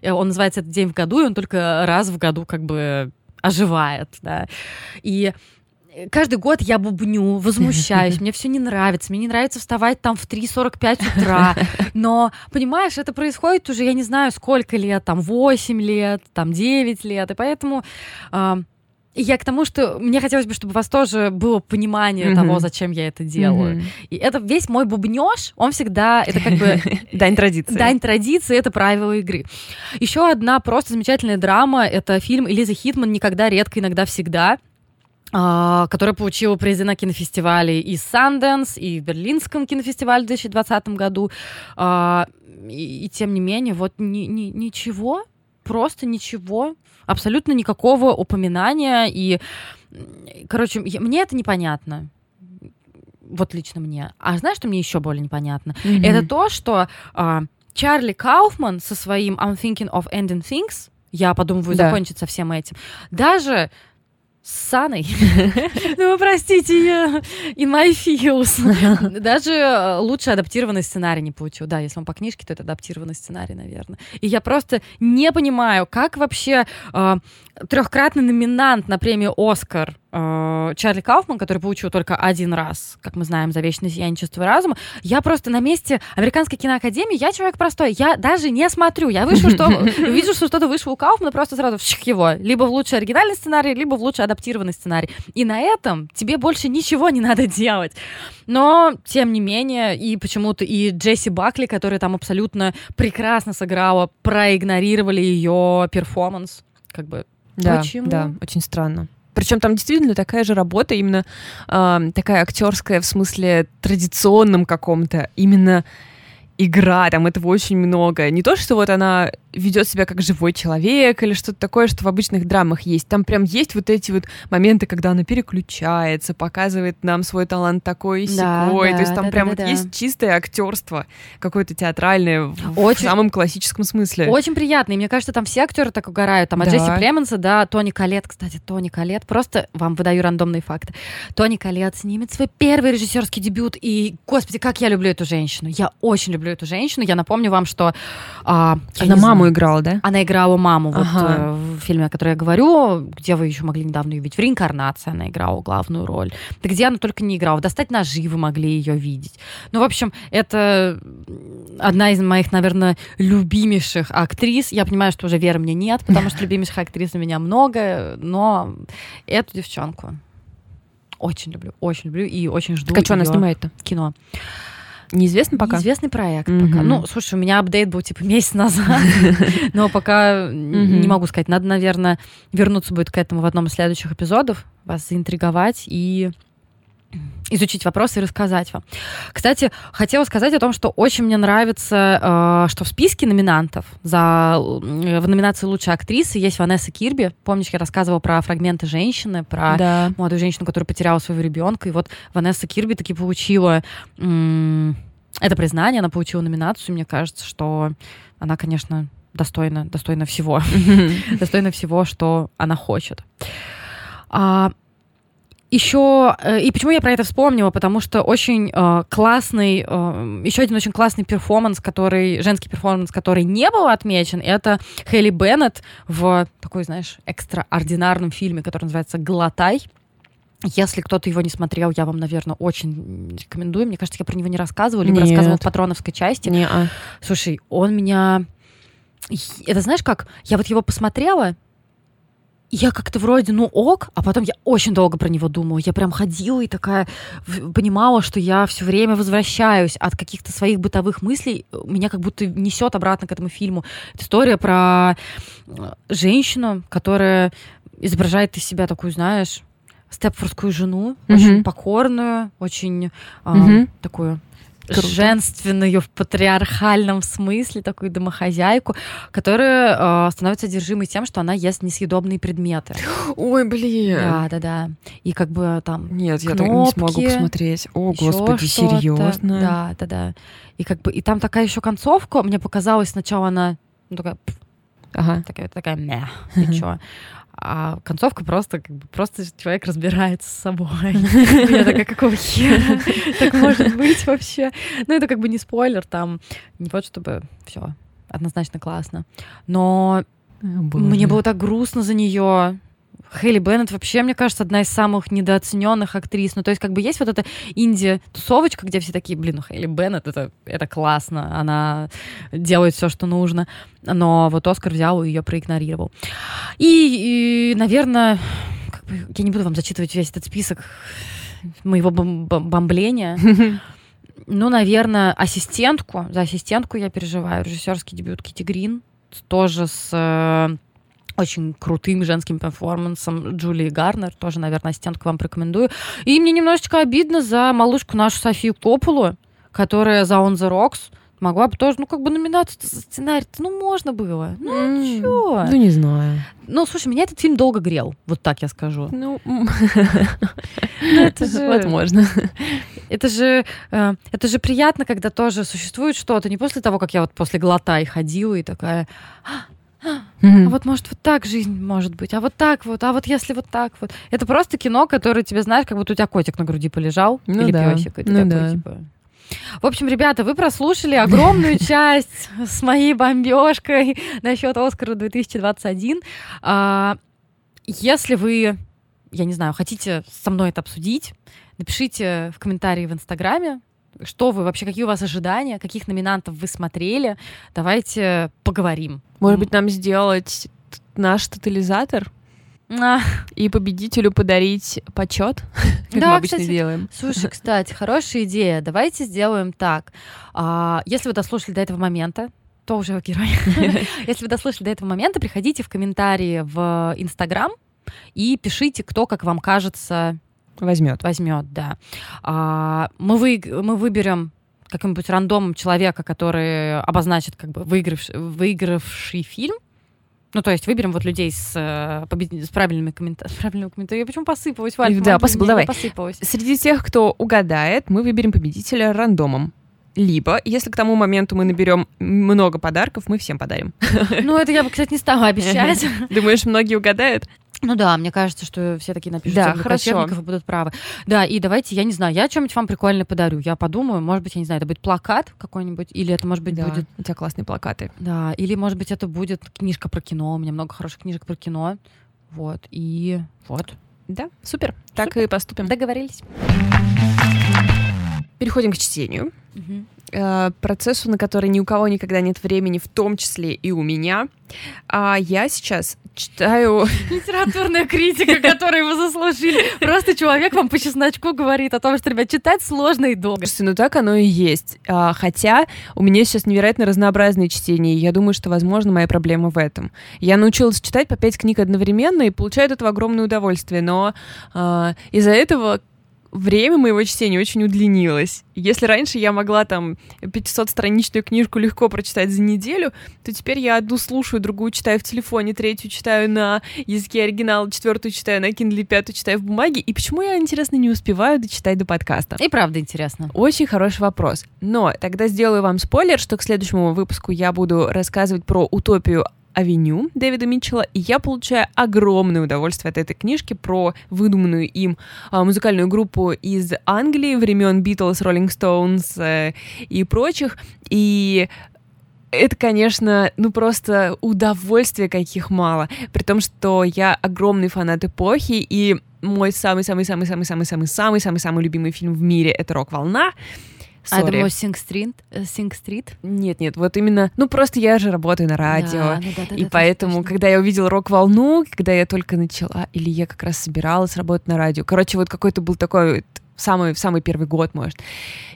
Э, Он называется «Этот день в году», и он только раз в году как бы оживает, да. И каждый год я бубню, возмущаюсь, мне все не нравится, мне не нравится вставать там в 3.45 утра, но, понимаешь, это происходит уже, я не знаю, сколько лет, там 8 лет, там 9 лет, и поэтому а, я к тому, что мне хотелось бы, чтобы у вас тоже было понимание Мгм. того, зачем я это делаю. Мгм. И это весь мой бубнеж, он всегда, это как бы Дань традиции. Дань традиции, это правила игры. Еще одна просто замечательная драма, это фильм Элизы Хитман «Никогда, редко, иногда, всегда», а, которая получила призы на кинофестивале и Санденс, и в Берлинском кинофестивале в 2020 году. А, И, и тем не менее, вот ни- ни- ничего, просто ничего, абсолютно никакого упоминания. И, короче, мне это непонятно. Вот лично мне. А знаешь, что мне еще более непонятно? Мгм. Это то, что а, Чарли Кауфман со своим I'm thinking of ending things, я подумываю Да. закончить со всем этим, даже с Саной, ну вы простите, я- in my feels, даже э, лучше адаптированный сценарий не получил. Да, если он по книжке, то это адаптированный сценарий, наверное. И я просто не понимаю, как вообще э, трехкратный номинант на премию Оскар э, Чарли Кауфман, который получил только один раз, как мы знаем, за вечное сияние чувства разума, я просто на месте Американской киноакадемии, я человек простой, я даже не смотрю, я вижу, что вижу, что что-то вышло у Кауфмана, просто сразу его, либо в лучший оригинальный сценарий, либо в лучший адаптированный сценарий. И на этом тебе больше ничего не надо делать. Но, тем не менее, и почему-то и Джесси Бакли, которая там абсолютно прекрасно сыграла, проигнорировали ее перформанс. Как бы Да, Почему? да, очень странно. Причем там действительно такая же работа, именно а, такая актерская в смысле традиционном каком-то, именно игра, там этого очень много. Не то, что вот она ведет себя как живой человек или что-то такое, что в обычных драмах есть. Там прям есть вот эти вот моменты, когда она переключается, показывает нам свой талант такой и Да, сякой. да, То есть там да, прям да, вот да, да. есть чистое актерство, какое-то театральное в, Очень- в самом классическом смысле. Очень приятно. И мне кажется, там все актеры так угорают. Там от Да. Джесси Племенса до Тони Калет. Кстати, Тони Калет. Просто вам выдаю рандомные факты. Тони Калет снимет свой первый режиссерский дебют. И, господи, как я люблю эту женщину. Я очень люблю эту женщину. Я напомню вам, что... а, Она не маму играла, да? Она играла маму вот, Ага. э, в фильме, о котором я говорю, где вы еще могли недавно ее видеть. В «Реинкарнации» она играла главную роль. Да где она только не играла. Достать ножи вы могли ее видеть. Ну, в общем, это одна из моих, наверное, любимейших актрис. Я понимаю, что уже веры мне нет, потому что любимейших актрис у меня много, но эту девчонку очень люблю, очень люблю и очень жду Так а что она снимает-то? кино. Неизвестно пока? Неизвестный проект Мгм. пока. Ну, слушай, у меня апдейт был типа месяц назад, но пока Мгм. не могу сказать. Надо, наверное, вернуться будет к этому в одном из следующих эпизодов, вас заинтриговать и изучить вопросы и рассказать вам. Кстати, хотела сказать о том, что очень мне нравится, э, что в списке номинантов за, э, в номинации «Лучшая актриса» есть Ванесса Кирби. Помнишь, я рассказывала про фрагменты женщины, про Да. молодую женщину, которая потеряла своего ребенка. И вот Ванесса Кирби таки получила это признание, она получила номинацию. Мне кажется, что она, конечно, достойна, достойна всего. достойна всего, что она хочет. А, еще, э, и почему я про это вспомнила, потому что очень э, классный, э, еще один очень классный перформанс, который, женский перформанс, который не был отмечен, это Хейли Беннет в такой, знаешь, экстраординарном фильме, который называется «Глотай». Если кто-то его не смотрел, я вам, наверное, очень рекомендую. Мне кажется, я про него не рассказывала, либо Нет. рассказывала в патреоновской части. Не-а. Слушай, он меня... Это знаешь как? Я вот его посмотрела, я как-то вроде, ну ок, а потом я очень долго про него думала. Я прям ходила и такая понимала, что я все время возвращаюсь от каких-то своих бытовых мыслей. Меня как будто несет обратно к этому фильму. Это история про э, женщину, которая изображает из себя такую, знаешь, степфордскую жену, Мгм. очень покорную, очень а, Мгм. такую Круто. женственную в патриархальном смысле, такую домохозяйку, которая а, становится одержимой тем, что она ест несъедобные предметы. Ой, блин. Да, да, да. И как бы там Нет, я так не смогу Кнопки, посмотреть. О, господи, серьезно? Да, да, да. И как бы и там такая еще концовка. Мне показалось сначала она ну, такая Ага. такая, такая мя, и чё? А концовка просто, как бы, просто человек разбирается с собой. Я такая, какого хера? Так может быть вообще? Ну, это как бы не спойлер, там не вот чтобы все однозначно классно. Но мне было так грустно за нее. Хейли Беннет вообще, мне кажется, одна из самых недооцененных актрис. Ну, то есть, как бы есть вот эта инди-тусовочка, где все такие, блин, ну Хейли Беннет, это, это классно, она делает все, что нужно. Но вот Оскар взял и ее проигнорировал. И, и, наверное, как бы, я не буду вам зачитывать весь этот список моего бом- бом- бомбления. Ну, наверное, ассистентку. За ассистентку я переживаю. Режиссерский дебют Кити Грин. Тоже с э, очень крутым женским перформансом Джулии Гарнер. Тоже, наверное, ассистентку вам порекомендую. И мне немножечко обидно за малышку нашу Софию Копулу, которая за On the Rocks могла бы тоже, ну, как бы номинацию за сценарий, ну, можно было. Ну, М, чё? Ну, не знаю. Ну, слушай, меня этот фильм долго грел, вот так я скажу. Ну, Ну, это же- возможно. Это же, э, это же приятно, когда тоже существует что-то. Не после того, как я вот после глотай ходила и такая, а вот может вот так жизнь может быть, а вот так вот, а вот если вот так вот. Это просто кино, которое тебе знаешь, как будто у тебя котик на груди полежал Ну или да, песик. И ты ну такой, да. типа... В общем, ребята, вы прослушали огромную часть с моей бомбежкой насчет Оскара 2021. А, Если вы, я не знаю, хотите со мной это обсудить, напишите в комментарии в Инстаграме, что вы вообще, какие у вас ожидания, каких номинантов вы смотрели. Давайте поговорим. Может быть, нам сделать наш тотализатор А, и победителю подарить почет, как Да, мы обычно кстати, делаем. Слушай, кстати, хорошая идея. Давайте сделаем так. А, Если вы дослушали до этого момента, то уже герой. Если вы дослушали до этого момента, приходите в комментарии в Инстаграм и пишите, кто, как вам кажется, Возьмет. возьмет, да. А, мы, вы, мы выберем каким-нибудь рандомом человека, который обозначит как бы выигравший, выигравший фильм. Ну, то есть выберем вот людей с, э, побед- с правильными комментариями. Правильными комментариями. Я почему посыпалась, Валь? Да, посыпал, давай. посыпалась. Среди тех, кто угадает, мы выберем победителя рандомом. Либо, если к тому моменту мы наберем много подарков, мы всем подарим. Ну, это я бы, кстати, не стала обещать. Думаешь, многие угадают? Ну да, мне кажется, что все такие напишут Да, «Темный хорошо. кочевников» и будут правы. Да, и давайте, я не знаю, я что-нибудь вам прикольное подарю. Я подумаю, может быть, я не знаю, это будет плакат какой-нибудь, или это, может быть, Да, будет... у тебя классные плакаты. Да, или, может быть, это будет книжка про кино. У меня много хороших книжек про кино. Вот, и вот. Да, супер. Так и поступим. Договорились. Переходим к чтению. Э, процессу, на который ни у кого никогда нет времени, в том числе и у меня. А я сейчас читаю... Литературная критика, которую вы заслужили. Просто человек вам по чесночку говорит о том, что, ребят, читать сложно и долго. Слушайте, ну так оно и есть. А, хотя у меня сейчас невероятно разнообразные чтения, и я думаю, что, возможно, моя проблема в этом. Я научилась читать по пять книг одновременно и получаю от этого огромное удовольствие, но а, из-за этого время моего чтения очень удлинилось. Если раньше я могла там 500-страничную книжку легко прочитать за неделю, то теперь я одну слушаю, другую читаю в телефоне, третью читаю на языке оригинала, четвертую читаю на Kindle, пятую читаю в бумаге. И почему я, интересно, не успеваю дочитать до подкаста? И правда интересно. Очень хороший вопрос. Но тогда сделаю вам спойлер, что к следующему выпуску я буду рассказывать про утопию Авеню Дэвида Митчелла, и я получаю огромное удовольствие от этой книжки про выдуманную им а, музыкальную группу из Англии времен Битлз, Роллинг Стоунс и прочих. И это, конечно, ну просто удовольствие каких мало. При том, что я огромный фанат эпохи, и мой самый-самый-самый-самый-самый-самый-самый-самый любимый фильм в мире — это «Рок-волна». А Sing Street, э, Sing Street. Нет, нет, вот именно, ну просто я же работаю на радио, Да, ну да, да, и да, поэтому, точно. когда я увидела рок-волну, когда я только начала, или я как раз собиралась работать на радио, короче, вот какой-то был такой самый, самый первый год, может,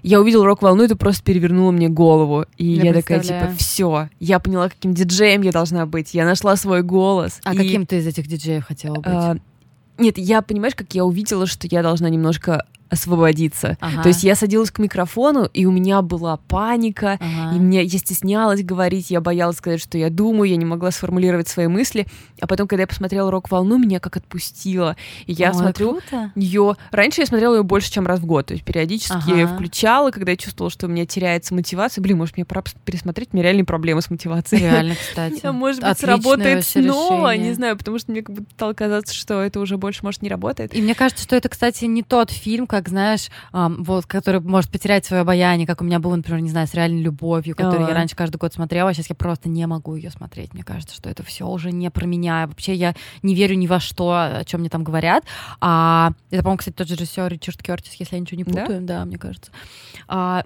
я увидела рок-волну, это просто перевернуло мне голову, и Я я, такая, типа, все, я поняла, каким диджеем я должна быть, я нашла свой голос. А и, каким ты из этих диджеев хотела быть? а, Нет, я, понимаешь, как я увидела, что я должна немножко освободиться. Ага. То есть я садилась к микрофону, и у меня была паника, Ага. и мне я стеснялась говорить, я боялась сказать, что я думаю, я не могла сформулировать свои мысли. А потом, когда я посмотрела рок-волну, меня как отпустило. И я Ой, смотрю ее. Раньше я смотрела ее больше, чем раз в год. То есть периодически Ага. включала, когда я чувствовала, что у меня теряется мотивация. Блин, может, мне пора пересмотреть, у меня реальные проблемы с мотивацией. Реально, кстати. А может быть, Отличное сработает снова, решение. не знаю, потому что мне как будто стало казаться, что это уже больше, может, не работает. И мне кажется, что это, кстати, не тот фильм, как, знаешь, вот, который может потерять свое обаяние, как у меня было, например, не знаю, с реальной любовью, которую я раньше каждый год смотрела, а сейчас я просто не могу ее смотреть. Мне кажется, что это все уже не про меня. Вообще я не верю ни во что, о чем мне там говорят. А это, по-моему, кстати, тот же режиссер Ричард Кертис, если я ничего не Да? путаю, да, мне кажется. А,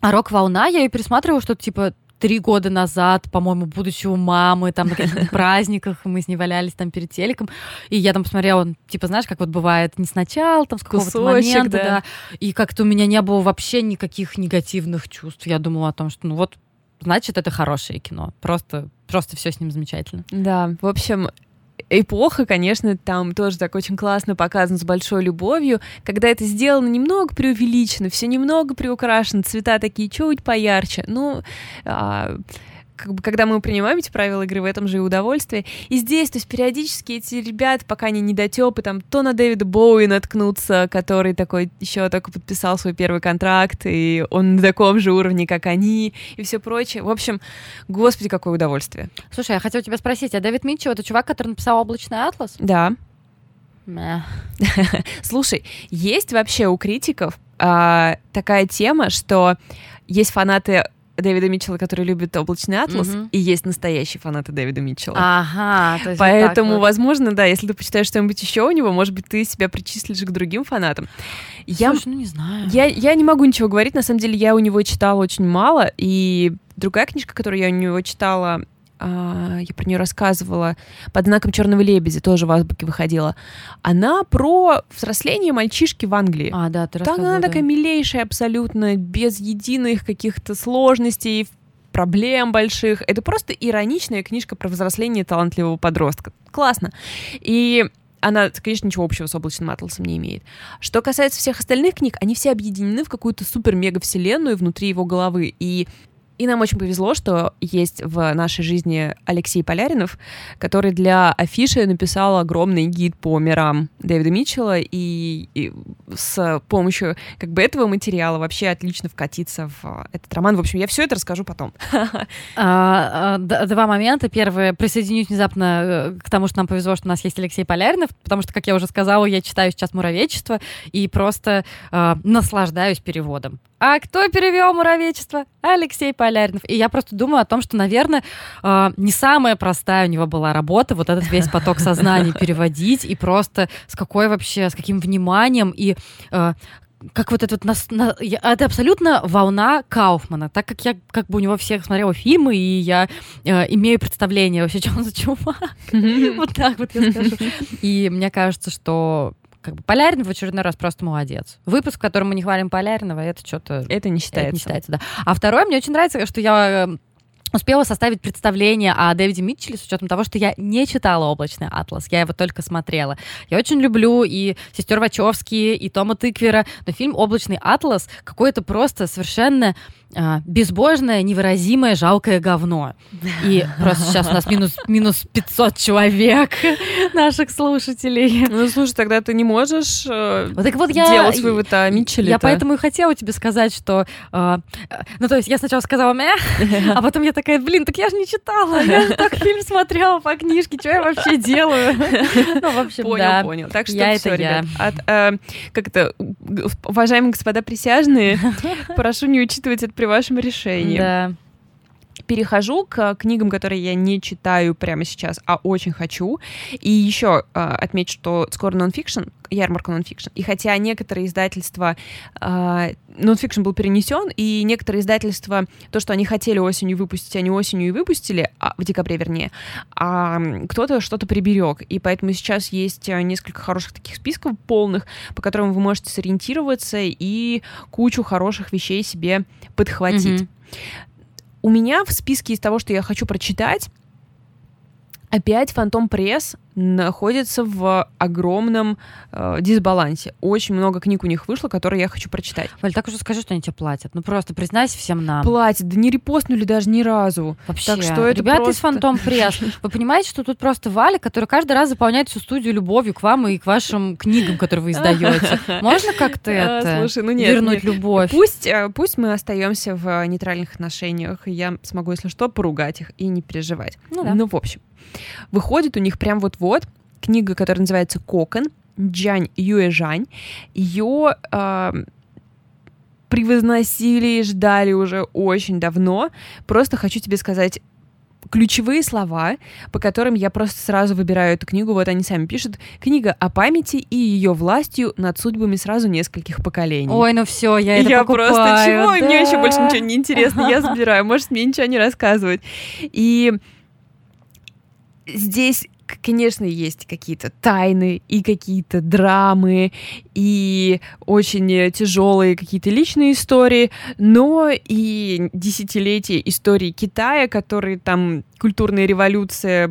а рок-волна, я ее пересматривала, что-то типа три года назад, по-моему, будучи у мамы, там на каких-то праздниках, мы с ней валялись там перед телеком, и я там посмотрела, типа, знаешь, как вот бывает, не сначала, там, с какого-то момента, да. да, и как-то у меня не было вообще никаких негативных чувств. Я думала о том, что, ну вот, значит, это хорошее кино. Просто, просто все с ним замечательно. Да, в общем, эпоха, конечно, там тоже так очень классно показано с большой любовью, когда это сделано немного преувеличено, все немного приукрашено, цвета такие чуть поярче. Ну, а, как бы, когда мы принимаем эти правила игры, в этом же и удовольствие. И здесь, то есть периодически эти ребята, пока они недотепы, там то на Дэвида Боуи наткнутся, который такой еще только подписал свой первый контракт, и он на таком же уровне, как они, и все прочее. В общем, господи, какое удовольствие. Слушай, я хотела тебя спросить, а Дэвид Митчелл это чувак, который написал «Облачный атлас»? Да. Слушай, есть вообще у критиков а, такая тема, что есть фанаты Дэвида Митчелла, которые любят облачный атлас, Мгм. и есть настоящие фанаты Дэвида Митчелла. Ага, то есть вот Поэтому, так вот. возможно, да, если ты почитаешь что-нибудь еще у него, может быть, ты себя причислишь к другим фанатам. Я, Слушай, ну не знаю. я, я не могу ничего говорить, на самом деле я у него читала очень мало, и другая книжка, которую я у него читала, я про нее рассказывала, под знаком черного лебедя, тоже в азбуке выходила. Она про взросление мальчишки в Англии. А, да, ты Там она да. такая милейшая абсолютно, без единых каких-то сложностей, проблем больших. Это просто ироничная книжка про взросление талантливого подростка. Классно. И она, конечно, ничего общего с облачным атласом не имеет. Что касается всех остальных книг, они все объединены в какую-то супер-мега-вселенную внутри его головы. И и нам очень повезло, что есть в нашей жизни Алексей Поляринов, который для афиши написал огромный гид по мирам Дэвида Митчелла, и, и с помощью как бы этого материала вообще отлично вкатиться в этот роман. В общем, я все это расскажу потом. А, а, два момента. Первое, присоединюсь внезапно э, к тому, что нам повезло, что у нас есть Алексей Поляринов, потому что, как я уже сказала, я читаю сейчас «Муравечество» и просто э, наслаждаюсь переводом. А кто перевел «Муравечество»? Алексей Поляринов. И я просто думаю о том, что, наверное, э, не самая простая у него была работа вот этот весь поток сознания переводить и просто с какой вообще, с каким вниманием и э, как вот этот нас, на- я- это абсолютно волна Кауфмана, так как я как бы у него всех смотрела фильмы и я э, имею представление вообще, что он за чувак, вот так вот я скажу. И мне кажется, что как бы Полярин в очередной раз просто молодец. Выпуск, в котором мы не хвалим Поляринова, это что-то Это не это считается. не считается, да. А второе, мне очень нравится, что я э, успела составить представление о Дэвиде Митчелле с учетом того, что я не читала «Облачный атлас», я его только смотрела. Я очень люблю и сестер Вачовски, и Тома Тыквера, но фильм «Облачный атлас» какое-то просто совершенно а, безбожное, невыразимое, жалкое говно. И просто сейчас у нас минус, минус 500 человек наших слушателей. Ну, слушай, тогда ты не можешь э, Вот так вот я... делать вывод о Митчелле. Я поэтому и хотела тебе сказать, что... э, э, ну, то есть я сначала сказала «мя», а потом я такая, блин, так я же не читала, я же так фильм смотрела по книжке, что я вообще делаю? Ну, в общем, Понял, да. понял. Так что Я все, это я. ребят. От, э, как это, уважаемые господа присяжные, прошу не учитывать это при вашем решении. Да. Перехожу к книгам, которые я не читаю прямо сейчас, а очень хочу. И еще э, отмечу, что скоро нонфикшн, ярмарка нонфикшн. И хотя некоторые издательства, э, нонфикшн был перенесен, и некоторые издательства, то, что они хотели осенью выпустить, они осенью и выпустили, а, в декабре вернее, а кто-то что-то приберег. И поэтому сейчас есть э, несколько хороших таких списков полных, по которым вы можете сориентироваться и кучу хороших вещей себе подхватить. Мгм. У меня в списке из того, что я хочу прочитать, опять Фантом Пресс находится в огромном э, дисбалансе. Очень много книг у них вышло, которые я хочу прочитать. Валь, так уже скажи, что они тебе платят. Ну просто признайся всем нам. Платят, да не репостнули даже ни разу. Вообще, так что это ребята просто... из Фантом Пресс, вы понимаете, что тут просто Валя, которая каждый раз заполняет всю студию любовью к вам и к вашим книгам, которые вы издаете. Можно как-то А, это Слушай, ну нет, вернуть нет. любовь? Пусть, э, пусть мы остаемся в нейтральных отношениях, и я смогу, если что, поругать их и не переживать. Ну да. Ну, в общем, выходит у них прям вот-вот книга, которая называется «Кокон», Джань Юэжань. Ее э, превозносили и ждали уже очень давно. Просто хочу тебе сказать ключевые слова, по которым я просто сразу выбираю эту книгу. Вот они сами пишут. Книга о памяти и ее властью над судьбами сразу нескольких поколений. Ой, ну все, я это я покупаю, просто чего? Мне еще да. больше ничего не интересно. Я забираю. Можешь мне ничего не рассказывать. И здесь, конечно, есть какие-то тайны и какие-то драмы и очень тяжелые какие-то личные истории, но и десятилетия истории Китая, которые там культурная революция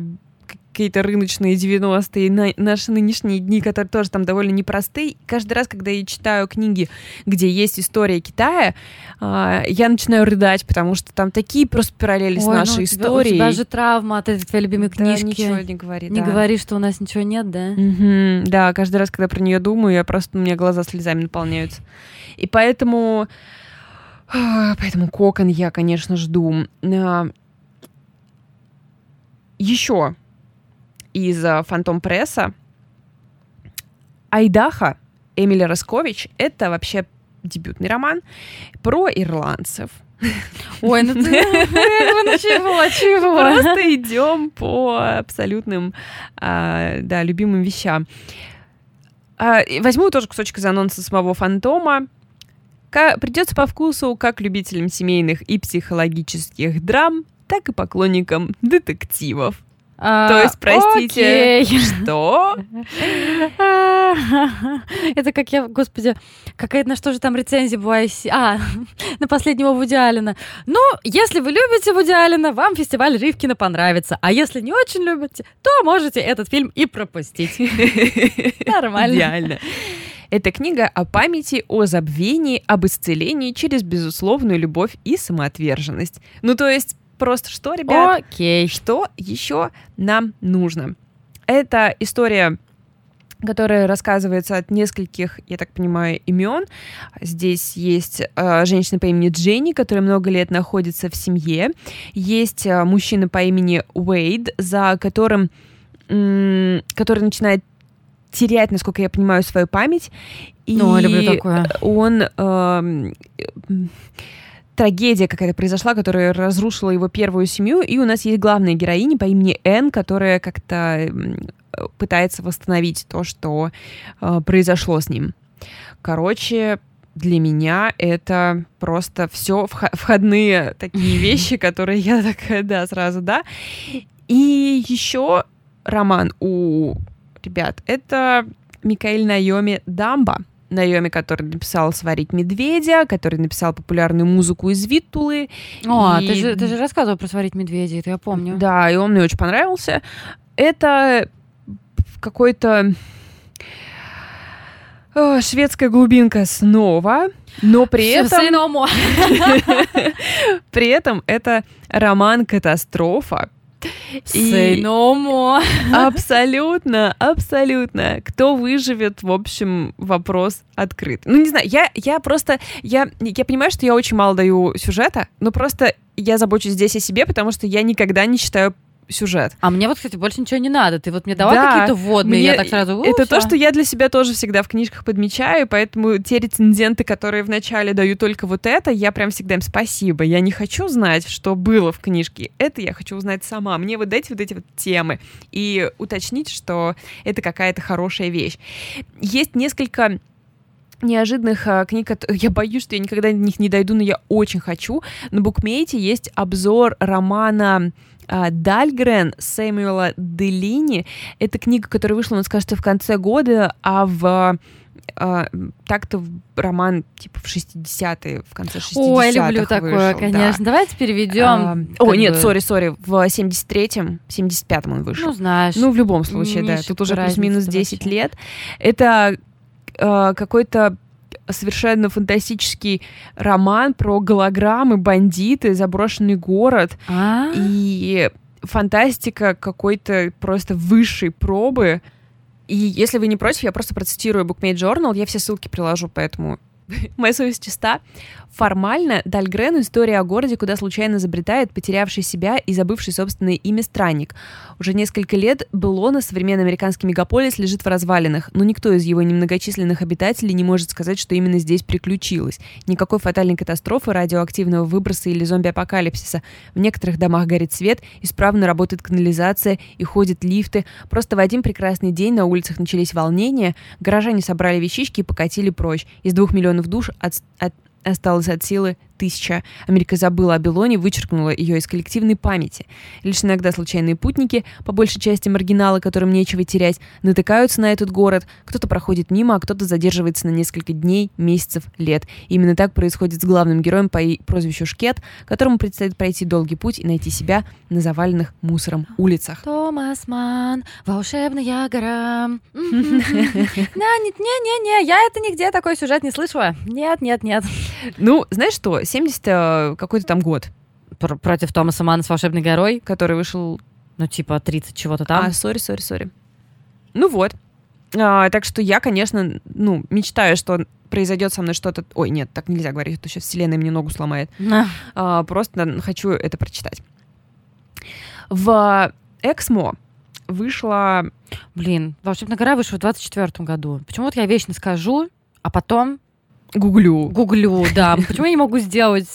какие-то рыночные 90-е, на- наши нынешние дни, которые тоже там довольно непростые. Каждый раз, когда я читаю книги, где есть история Китая, а, я начинаю рыдать, потому что там такие просто параллели с Ой, ну, нашей у тебя- историей. У тебя же травма от этой твоей любимой Да, книжки. ничего не говори. Не да. говори, что у нас ничего нет, да? Мгм, да, каждый раз, когда про нее думаю, я просто у меня глаза слезами наполняются. И поэтому, а, поэтому кокон я, конечно, жду. А, Еще из а, Фантом Пресса Айдаха Эмили Роскович. Это вообще дебютный роман про ирландцев. Ой, ну ты ну чего, чего? Просто идем по абсолютным, а, да, любимым вещам. А, возьму тоже кусочек из анонса самого фантома. Придется по вкусу как любителям семейных и психологических драм, так и поклонникам детективов. А, То есть, простите, окей. Что? Это как я, господи, какая на что же там рецензия была? А, на последнего Вуди Аллена. Ну, если вы любите Вуди Аллена, вам фестиваль Ривкина понравится. А если не очень любите, то можете этот фильм и пропустить. Нормально. Идеально. Это книга о памяти, о забвении, об исцелении через безусловную любовь и самоотверженность. Ну, то есть, просто что, ребят? Окей. Что еще нам нужно? Это история которая рассказывается от нескольких, я так понимаю, имен. Здесь есть э, женщина по имени Дженни, которая много лет находится в семье. Есть э, мужчина по имени Уэйд, за которым, м, который начинает терять, насколько я понимаю, свою память. И Ну, я люблю такое. он м, трагедия какая-то произошла, которая разрушила его первую семью, и у нас есть главная героиня по имени Энн, которая как-то пытается восстановить то, что э, произошло с ним. Короче, для меня это просто все входные такие вещи, которые я такая, да, сразу, да. И еще роман у ребят, это Микаэль Найоми Дамба. Найоми, который написал «Сварить медведя», который написал популярную музыку из Виттулы. О, И- ты, же, ты же рассказывал про сварить медведя, это я помню. Да, и он мне очень понравился. Это какой-то э, шведская глубинка снова, но при этом, при этом это роман-катастрофа. И- Сейномо. Абсолютно, абсолютно. Кто выживет, в общем, вопрос открыт. Ну, не знаю, я, я просто, я, я понимаю, что я очень мало даю сюжета, но просто я забочусь здесь о себе, потому что я никогда не читаю сюжет. А мне вот, кстати, больше ничего не надо. Ты вот мне давал Да, какие-то вводные, Мне- я так сразу... «У, Это то, всё». что я для себя тоже всегда в книжках подмечаю, поэтому те рецензенты, которые вначале дают только вот это, я прям всегда им спасибо. Я не хочу знать, что было в книжке. Это я хочу узнать сама. Мне вот эти вот эти вот темы. И уточнить, что это какая-то хорошая вещь. Есть несколько неожиданных а, книг, я боюсь, что я никогда до них не дойду, но я очень хочу. На букмейте есть обзор романа а, Дальгрен Сэмюэла Делини. Это книга, которая вышла, у нас, кажется, в конце года, а в а, так-то роман типа в 60-е, в конце 60-х Ой, люблю такое, вышел, конечно. да. Давайте переведем. А, о, нет, сори, сори, в 73-м, 75-м он вышел. Ну, знаешь. Ну, в любом случае, да. Тут уже плюс-минус вообще. 10 лет. Это э, какой-то совершенно фантастический роман про голограммы, бандиты, заброшенный город А? и фантастика какой-то просто высшей пробы. И если вы не против, я просто процитирую Bookmate Journal, я все ссылки приложу, поэтому моя совесть чиста. Формально Дальгрен — история о городе, куда случайно забретает потерявший себя и забывший собственное имя странник. Уже несколько лет Белона, современный американский мегаполис, лежит в развалинах, но никто из его немногочисленных обитателей не может сказать, что именно здесь приключилось. Никакой фатальной катастрофы, радиоактивного выброса или зомби-апокалипсиса. В некоторых домах горит свет, исправно работает канализация и ходят лифты. Просто в один прекрасный день на улицах начались волнения, горожане собрали вещички и покатили прочь. Из двух миллионов душ от- от- осталось от силы тысяча. Америка забыла о Белоне, вычеркнула ее из коллективной памяти. Лишь иногда случайные путники, по большей части маргиналы, которым нечего терять, натыкаются на этот город. Кто-то проходит мимо, а кто-то задерживается на несколько дней, месяцев, лет. И именно так происходит с главным героем по прозвищу Шкет, которому предстоит пройти долгий путь и найти себя на заваленных мусором улицах. Томас Ман, волшебная гора. Не-не-не, я это нигде такой сюжет не слышала. Нет, нет, нет. Ну, знаешь что, 70 э, какой-то там год, Пр- Против Томаса Мана с волшебной горой, который вышел ну, типа 30 чего-то там. А, сори, сори, сори. Ну вот. А, так что я, конечно, ну, мечтаю, что произойдет со мной что-то... Ой, нет, так нельзя говорить, а то сейчас вселенная мне ногу сломает. А, просто хочу это прочитать. В Эксмо вышла... Блин, волшебная гора вышла в 24 году. Почему вот я вечно скажу, а потом Гуглю. гуглю, да. Почему я не могу сделать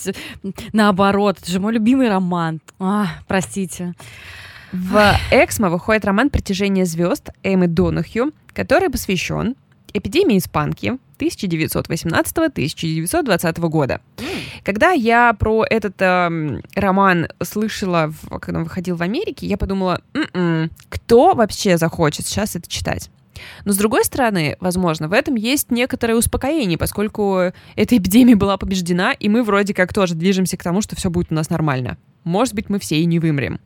наоборот? Это же мой любимый роман. А, простите. В Эксмо выходит роман «Притяжение звезд» Эммы Донахью, который посвящен эпидемии испанки 1918-1920 года. Когда я про этот эм, роман слышала, в- когда он выходил в Америке, я подумала, «М-м, кто вообще захочет сейчас это читать? Но с другой стороны, возможно, в этом есть некоторое успокоение, поскольку эта эпидемия была побеждена, и мы вроде как тоже движемся к тому, что все будет у нас нормально. Может быть, мы все и не вымрем.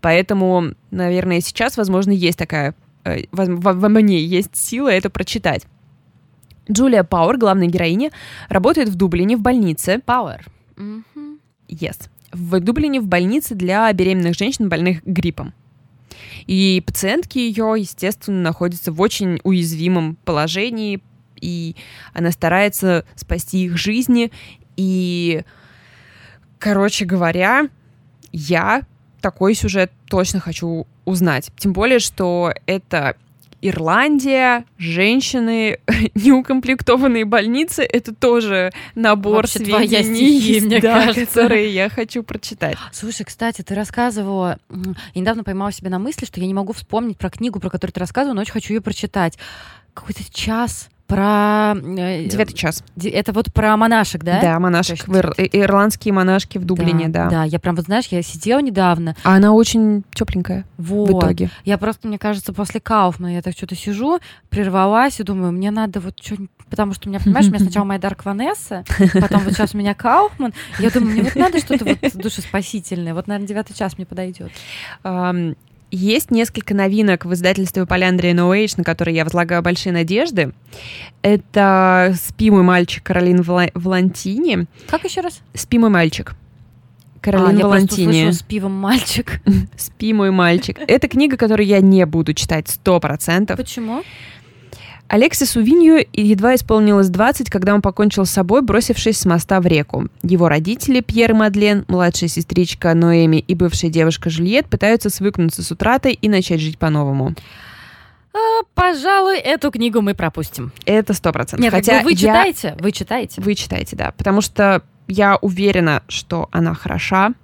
Поэтому, наверное, сейчас, возможно, есть такая... э, во, во- мне есть сила это прочитать. Джулия Пауэр, главная героиня, работает в Дублине в больнице. Power. Yes. В Дублине в больнице для беременных женщин, больных гриппом. И пациентки ее, естественно, находятся в очень уязвимом положении, и она старается спасти их жизни. И, короче говоря, я такой сюжет точно хочу узнать. Тем более, что это Ирландия, женщины, неукомплектованные больницы, это тоже набор Вообще твоя сведений, стихия, мне да, кажется. которые я хочу прочитать. Слушай, кстати, ты рассказывала... Я недавно поймала себя на мысли, что я не могу вспомнить про книгу, про которую ты рассказывала, но очень хочу ее прочитать. Какой-то час про... э, Девятый час. Это вот про монашек, да? Да, монашек. В ир- э, Ирландские монашки в Дублине, да. Да, я прям, вот знаешь, я сидела недавно, А она очень тепленькая вот. в итоге. Я просто, мне кажется, после Кауфмана я так что-то сижу, прервалась и думаю, мне надо вот что-нибудь... Потому что у меня, понимаешь, у меня сначала моя Дарк Ванесса, потом вот сейчас у меня Кауфман. Я думаю, мне вот надо что-то вот душеспасительное. Вот, наверное, девятый час мне подойдет. Есть несколько новинок в издательстве Поляндрия No Age, на которые я возлагаю большие надежды. Это «Спи, мой мальчик» Каролин Вла- Волантини. Как еще раз? «Спи, мой мальчик». а, Каролин я просто Волантини. услышала с пивом мальчик. «Спи, мой мальчик». Это книга, которую я не буду читать сто процентов. Почему? Алексису Винью едва исполнилось 20, когда он покончил с собой, бросившись с моста в реку. Его родители, Пьер и Мадлен, младшая сестричка Ноэми и бывшая девушка Жюльет пытаются свыкнуться с утратой и начать жить по-новому. А, пожалуй, эту книгу мы пропустим. Это сто процентов. Нет, Хотя вы я- читаете? Вы читаете? Вы читаете, да. Потому что я уверена, что она хороша,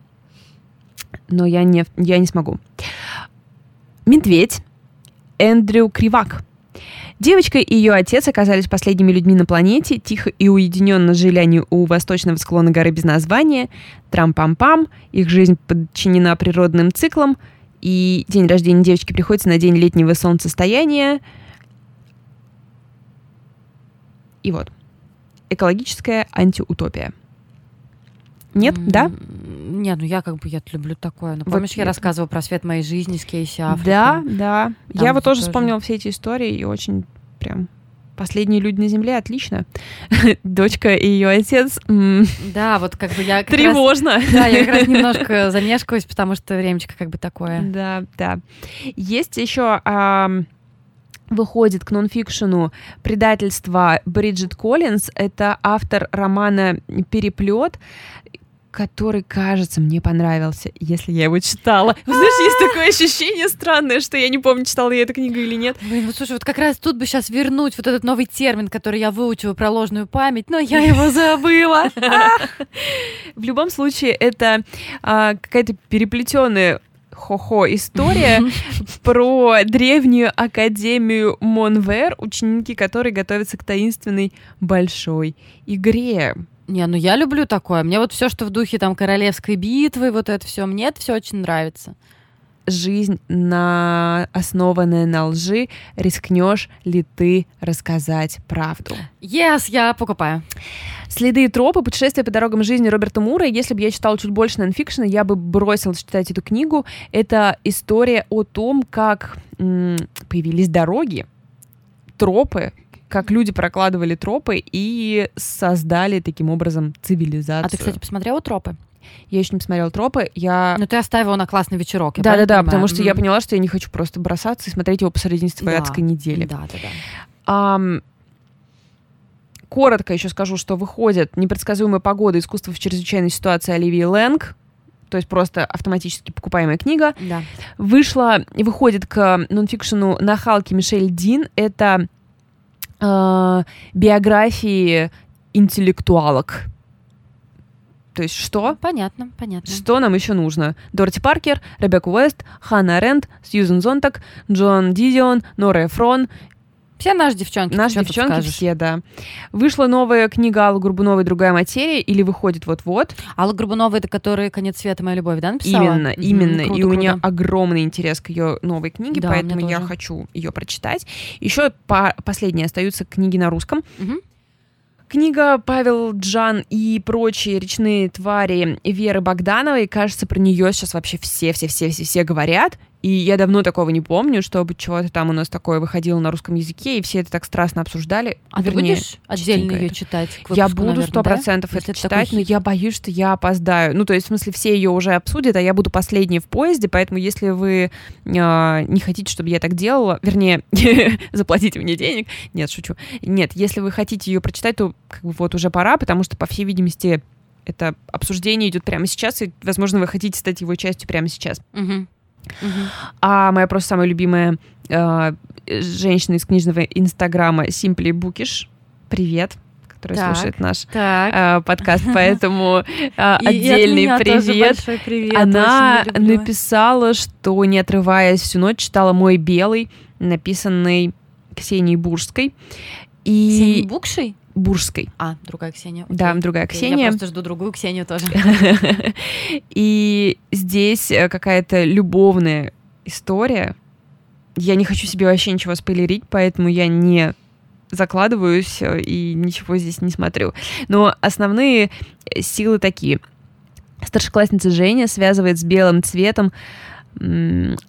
но я не, я не смогу. Медведь. Эндрю Кривак. Девочка и ее отец оказались последними людьми на планете, тихо и уединенно жили они у восточного склона горы без названия. Трам-пам-пам, их жизнь подчинена природным циклам, и день рождения девочки приходится на день летнего солнцестояния. И вот. Экологическая антиутопия. Нет, М, да? Нет, ну я как бы я люблю такое. Ну, Вот помнишь, я я- рассказывала про свет моей жизни с Кейси Аффлеком? Да, да. Там Я вот вот тоже тоже. вспомнила все эти истории и очень прям последние люди на земле, отлично. Дочка и ее отец. Да, вот как бы я как раз- Тревожно. Да, я как раз немножко замешкаюсь, потому что времечко как бы такое. Да, да. Есть еще ам, выходит к нонфикшену предательство Бриджит Коллинз. Это автор романа «Переплет», который, кажется, мне понравился, если я его читала. Знаешь, есть такое ощущение странное, что я не помню, читала я эту книгу или нет. Блин, вот слушай, вот как раз тут бы сейчас вернуть вот этот новый термин, который я выучила про ложную память, но я его забыла. В любом случае, это а, какая-то переплетенная хо-хо история про древнюю академию Монвер, ученики которой готовятся к таинственной большой игре. Не, ну я люблю такое. Мне вот все, что в духе там королевской битвы, вот это все, мне это все очень нравится. Жизнь, на... основанная на лжи, рискнешь ли ты рассказать правду? Yes, я покупаю. Следы и тропы, путешествия по дорогам жизни Роберта Мура. Если бы я читала чуть больше нонфикшена, я бы бросилась читать эту книгу. Это история о том, как м, появились дороги, тропы, как люди прокладывали тропы и создали таким образом цивилизацию. А ты, кстати, посмотрела тропы? Я еще не посмотрела тропы. Я Ну, ты оставила на классный вечерок. да, да, да, потому что я поняла, что я не хочу просто бросаться и смотреть его посредине своей Да, адской недели. Да, да, да. Ам, коротко еще скажу, что выходит «Непредсказуемая погода. Искусство в чрезвычайной ситуации» Оливии Лэнг. То есть просто автоматически покупаемая книга. Да. Вышла и выходит к нонфикшену «Нахалки» Мишель Дин. Это э, биографии интеллектуалок. То есть что? Понятно, понятно. Что нам еще нужно? Дороти Паркер, Ребекка Уэст, Ханна Рент, Сьюзен Зонтак, Джон Дидион, Нора Эфрон. Все наши девчонки. Наши девчонки скажешь? все, да. Вышла новая книга Аллы Горбуновой «Другая материя» или выходит вот-вот. Алла Горбунова, это которая «Конец света. Моя любовь», да, написала? Именно, именно. круто, и у круто. огромный интерес к ее новой книге, Да, поэтому я хочу ее прочитать. Еще по последние остаются книги на русском. Мгм. Книга Павел Джан и прочие речные твари Веры Богдановой. Кажется, про нее сейчас вообще все-все-все-все говорят. И я давно такого не помню, чтобы чего-то там у нас такое выходило на русском языке, и все это так страстно обсуждали. А ты Вернее, будешь отдельно ее это. читать? к Я выпуску, буду сто да? процентов Если это это такой читать, но я боюсь, что я опоздаю. Ну, то есть, в смысле, все ее уже обсудят, а я буду последней в поезде, поэтому если вы э, не хотите, чтобы я так делала, вернее, заплатите мне денег, нет, шучу. Нет, если вы хотите ее прочитать, то как бы вот уже пора, потому что, по всей видимости, это обсуждение идет прямо сейчас, и, возможно, вы хотите стать его частью прямо сейчас. Мгм. А моя просто самая любимая э, женщина из книжного инстаграма Simply Bookish, привет, которая Так. слушает наш Так. э, подкаст, поэтому э, отдельный привет. привет. Она написала, что не отрываясь всю ночь читала «Мой белый», написанный Ксенией Бурской. Ксенией И Букшей? Бурской. А, другая Ксения. Да, окей. другая Окей, Ксения. Я просто жду другую Ксению тоже. И здесь э, какая-то любовная история. Я не хочу себе вообще ничего спойлерить, поэтому я не закладываюсь э, и ничего здесь не смотрю. Но основные э, силы такие. Старшеклассница Женя связывает с белым цветом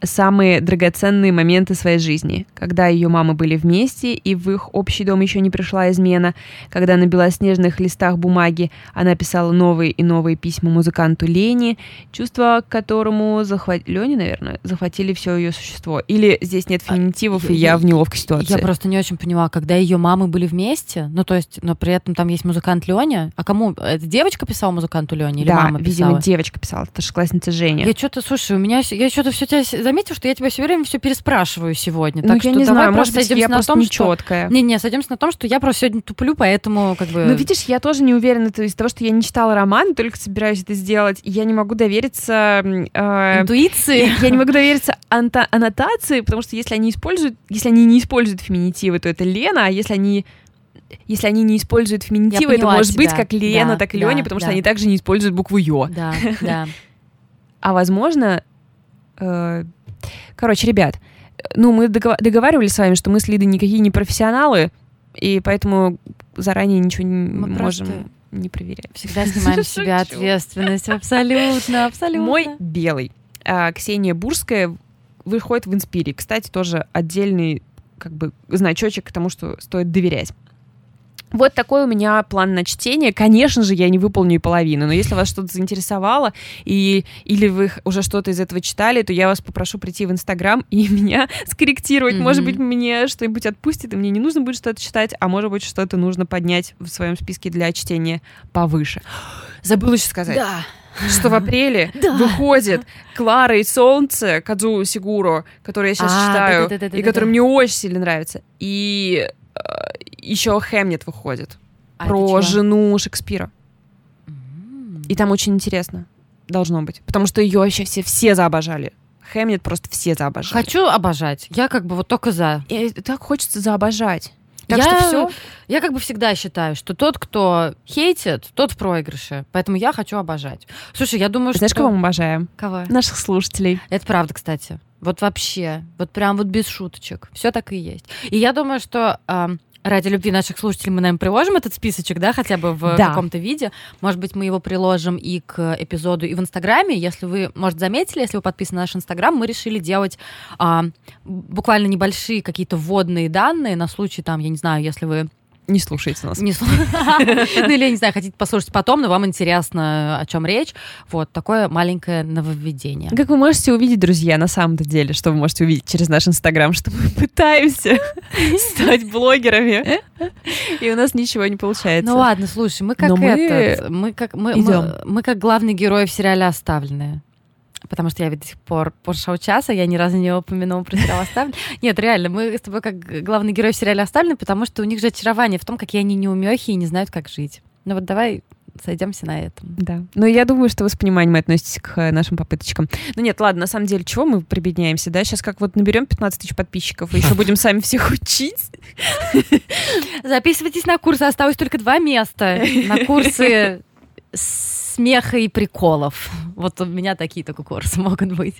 самые драгоценные моменты своей жизни. Когда ее мамы были вместе, и в их общий дом еще не пришла измена. Когда на белоснежных листах бумаги она писала новые и новые письма музыканту Лене, чувства к которому захват... Лене, наверное, захватили все ее существо. Или здесь нет А, феминитивов, я- и я я- в неловкой ситуации. Я просто не очень поняла, когда ее мамы были вместе, ну то есть, но при этом там есть музыкант Леня, а кому? Это девочка писала музыканту Лене или да, мама видимо, писала? девочка писала, старшеклассница Женя. Я что-то, слушай, у меня, я что-то все тебя заметила, что я тебя все время все переспрашиваю сегодня. ну, так я что не давай знаю, может быть, я на просто том, что... нечеткая. Не-не, сойдемся на том, что я просто сегодня туплю, поэтому как бы... Ну, видишь, я тоже не уверена, то из-за того, что я не читала роман, только собираюсь это сделать, я не могу довериться... э, Интуиции. я не могу довериться анта- аннотации, потому что если они используют, если они не используют феминитивы, то это Лена, а если они если они не используют феминитивы, это может быть тебя. как Лена, Да, так и да, Леня, потому что да. они также не используют букву Ё. Да, да. А возможно, короче, ребят, ну мы догова- договаривались с вами, что мы с Лидой никакие не профессионалы, И поэтому заранее ничего не Мы можем не проверять. Всегда снимаем с себя ответственность. Абсолютно, абсолютно. Мой белый. А, Ксения Бурская выходит в Инспире. Кстати, тоже отдельный как бы значочек к тому, что стоит доверять. Вот такой у меня план на чтение. Конечно же, я не выполню и половину, но если вас что-то заинтересовало, и, или вы уже что-то из этого читали, то я вас попрошу прийти в Инстаграм и меня скорректировать. Может Мгм. быть, мне что-нибудь отпустит, и мне не нужно будет что-то читать, а может быть, что-то нужно поднять в своем списке для чтения повыше. Забыла еще сказать Да. что в апреле Да. выходит Клара и Солнце Кадзу Сигуру, который я сейчас А, читаю, и который мне очень сильно нравится. И э, еще Хэмнет выходит А про жену Шекспира. И там очень интересно. Должно быть. Потому что ее вообще все, все заобожали. Хэмнет просто все заобожали. Хочу обожать. Я как бы вот только за. И так хочется заобожать. Так Я- что все. Я как бы всегда считаю, что тот, кто хейтит, тот в проигрыше. Поэтому я хочу обожать. Слушай, я думаю, Знаешь, что... кого мы обожаем? Кого? Наших слушателей. Это правда, кстати. Вот вообще. Вот прям вот без шуточек. Все так и есть. И я думаю, что ам, ради любви наших слушателей мы, наверное, приложим этот списочек, да, хотя бы в Да. каком-то виде. Может быть, мы его приложим и к эпизоду, и в Инстаграме. Если вы, может, заметили, если вы подписаны на наш Инстаграм, мы решили делать а, буквально небольшие какие-то вводные данные на случай, там, я не знаю, если вы Не слушайте нас. не слу- Ну, или, я не знаю, хотите послушать потом, но вам интересно, о чем речь. Вот, такое маленькое нововведение. Как вы можете увидеть, друзья, на самом-то деле, что вы можете увидеть через наш Инстаграм, что мы пытаемся стать блогерами, и у нас ничего не получается. Ну ладно, слушай, мы как Но мы этот, мы как мы как главные герои в сериале «Оставленные». Потому что я ведь до сих пор по шоу часа, я ни разу не упомянула про сериал «Оставленные». Нет, реально, мы с тобой как главный герой в сериале «Оставленные», потому что у них же очарование в том, какие они неумехи и не знают, как жить. Ну вот давай сойдемся на этом. Да. Но я думаю, что вы с пониманием относитесь к э, нашим попыточкам. Ну нет, ладно, на самом деле, чего мы прибедняемся, да? Сейчас как вот наберем 15 тысяч подписчиков, и еще будем сами всех учить. Записывайтесь на курсы, осталось только два места. На курсы смеха и приколов. Вот у меня такие только курсы могут быть.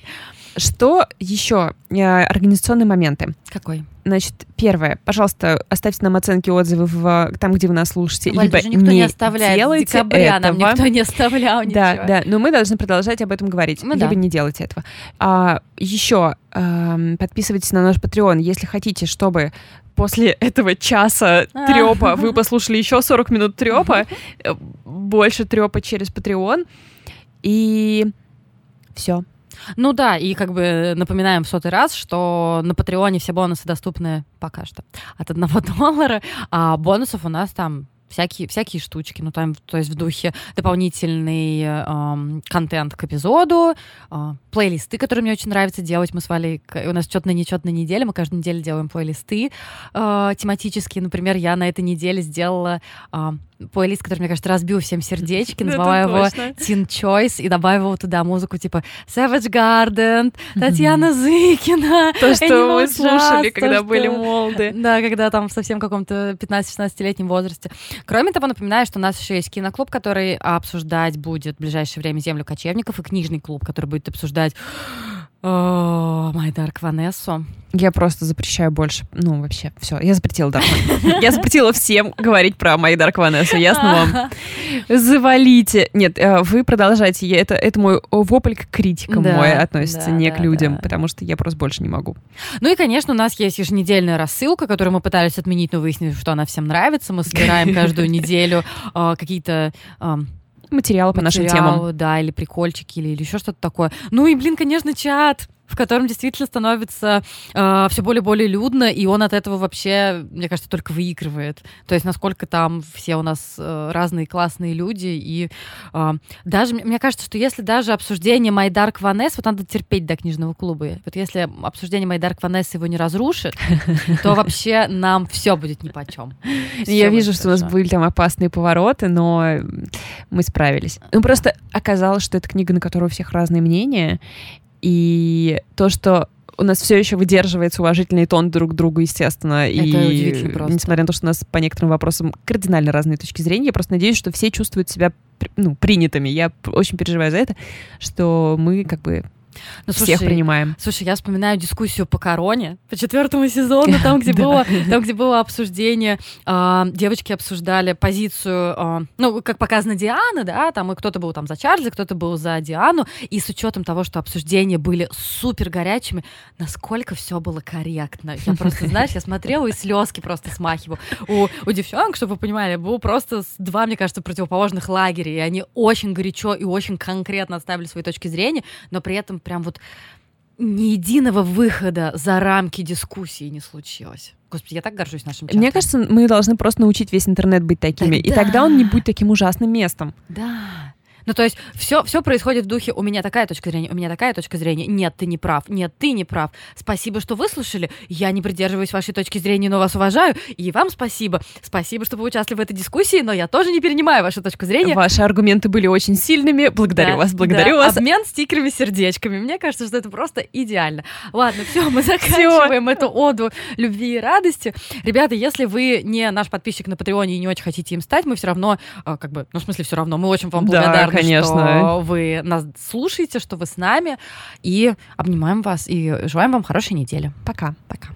Что еще? Э, Организационные моменты. Какой? Значит, первое, пожалуйста, оставьте нам оценки, отзывы в, там, где вы нас слушаете, Валь, либо никто не, оставляет. С делайте декабря нам этого. никто не оставлял Да, ничего. да, но мы должны продолжать об этом говорить. Ну либо да. не делайте этого. А, еще эм, подписывайтесь на наш Patreon, если хотите, чтобы после этого часа А. трепа вы послушали еще 40 минут трепа, э, больше трепа через Patreon. И все. Ну да, и как бы напоминаем в сотый раз, что на Патреоне все бонусы доступны пока что от одного доллара, а бонусов у нас там всякие, всякие штучки, ну там, то есть в духе дополнительный эм, контент к эпизоду, э, плейлисты, которые мне очень нравится делать. Мы с Валей, у нас четная нечетная неделя, мы каждую неделю делаем плейлисты э, тематические. Например, я на этой неделе сделала э, плейлист, который, мне кажется, разбил всем сердечки, назвала его Teen Choice и добавила туда музыку типа Savage Garden, Татьяна Зыкина. То, что мы слушали, когда были молоды. Да, когда там в совсем каком-то 15-16-летнем возрасте. Кроме того, напоминаю, что у нас еще есть киноклуб, который обсуждать будет в ближайшее время «Землю кочевников», и книжный клуб, который будет обсуждать о, My Dark Ванессу. Я просто запрещаю больше. Ну, вообще, все. Я запретила Vanessa. Я запретила всем говорить про My Dark Vanessa. Ясно вам? Завалите. Нет, э, вы продолжайте. Это, это мой вопль к критикам Да, мой относится, да, не к людям, да. потому что я просто больше не могу. Ну и, конечно, у нас есть еженедельная рассылка, которую мы пытались отменить, но выяснили, что она всем нравится. Мы собираем каждую неделю э, какие-то э, Материалы по нашим темам. да, или прикольчики, или, или еще что-то такое. Ну и, блин, конечно, чат в котором действительно становится э, все более и более людно, и он от этого вообще, мне кажется, только выигрывает. То есть насколько там все у нас э, разные классные люди, и э, даже, мне кажется, что если даже обсуждение Dark Vanessa, вот надо терпеть до книжного клуба, вот если обсуждение Dark Vanessa его не разрушит, то вообще нам все будет нипочем. Я вижу, что у нас были там опасные повороты, но мы справились. Ну, просто оказалось, что это книга, на которую у всех разные мнения, и то, что у нас все еще выдерживается уважительный тон друг к другу, естественно. Это и несмотря на то, что у нас по некоторым вопросам кардинально разные точки зрения, я просто надеюсь, что все чувствуют себя ну, принятыми. Я очень переживаю за это, что мы как бы Ну, Всех слушай, принимаем. Слушай, я вспоминаю дискуссию по короне, по четвертому сезону, там, где было, там, где было обсуждение, э, девочки обсуждали позицию, э, ну, как показано Диана, да, там и кто-то был там за Чарльза, кто-то был за Диану, и с учетом того, что обсуждения были супер горячими, насколько все было корректно. Я просто, знаешь, я смотрела и слезки просто смахиваю. У, у девчонок, чтобы вы понимали, было просто два, мне кажется, противоположных лагеря, и они очень горячо и очень конкретно отставили свои точки зрения, но при этом прям вот ни единого выхода за рамки дискуссии не случилось. Господи, я так горжусь нашим чатом. Мне кажется, мы должны просто научить весь интернет быть такими, так, и да. тогда он не будет таким ужасным местом. Да. Ну, то есть все, все происходит в духе «у меня такая точка зрения, у меня такая точка зрения, нет, ты не прав, нет, ты не прав, спасибо, что выслушали, я не придерживаюсь вашей точки зрения, но вас уважаю, и вам спасибо, спасибо, что вы участвовали в этой дискуссии, но я тоже не перенимаю вашу точку зрения». Ваши аргументы были очень сильными, благодарю да, вас, благодарю да. вас. Обмен стикерами, сердечками, мне кажется, что это просто идеально. Ладно, все, мы заканчиваем всё. эту оду любви и радости. Ребята, если вы не наш подписчик на Патреоне и не очень хотите им стать, мы все равно, а, как бы, ну, в смысле, все равно, мы очень вам благодарны, да, конечно. что вы нас слушаете, что вы с нами. И обнимаем вас и желаем вам хорошей недели. Пока. Пока.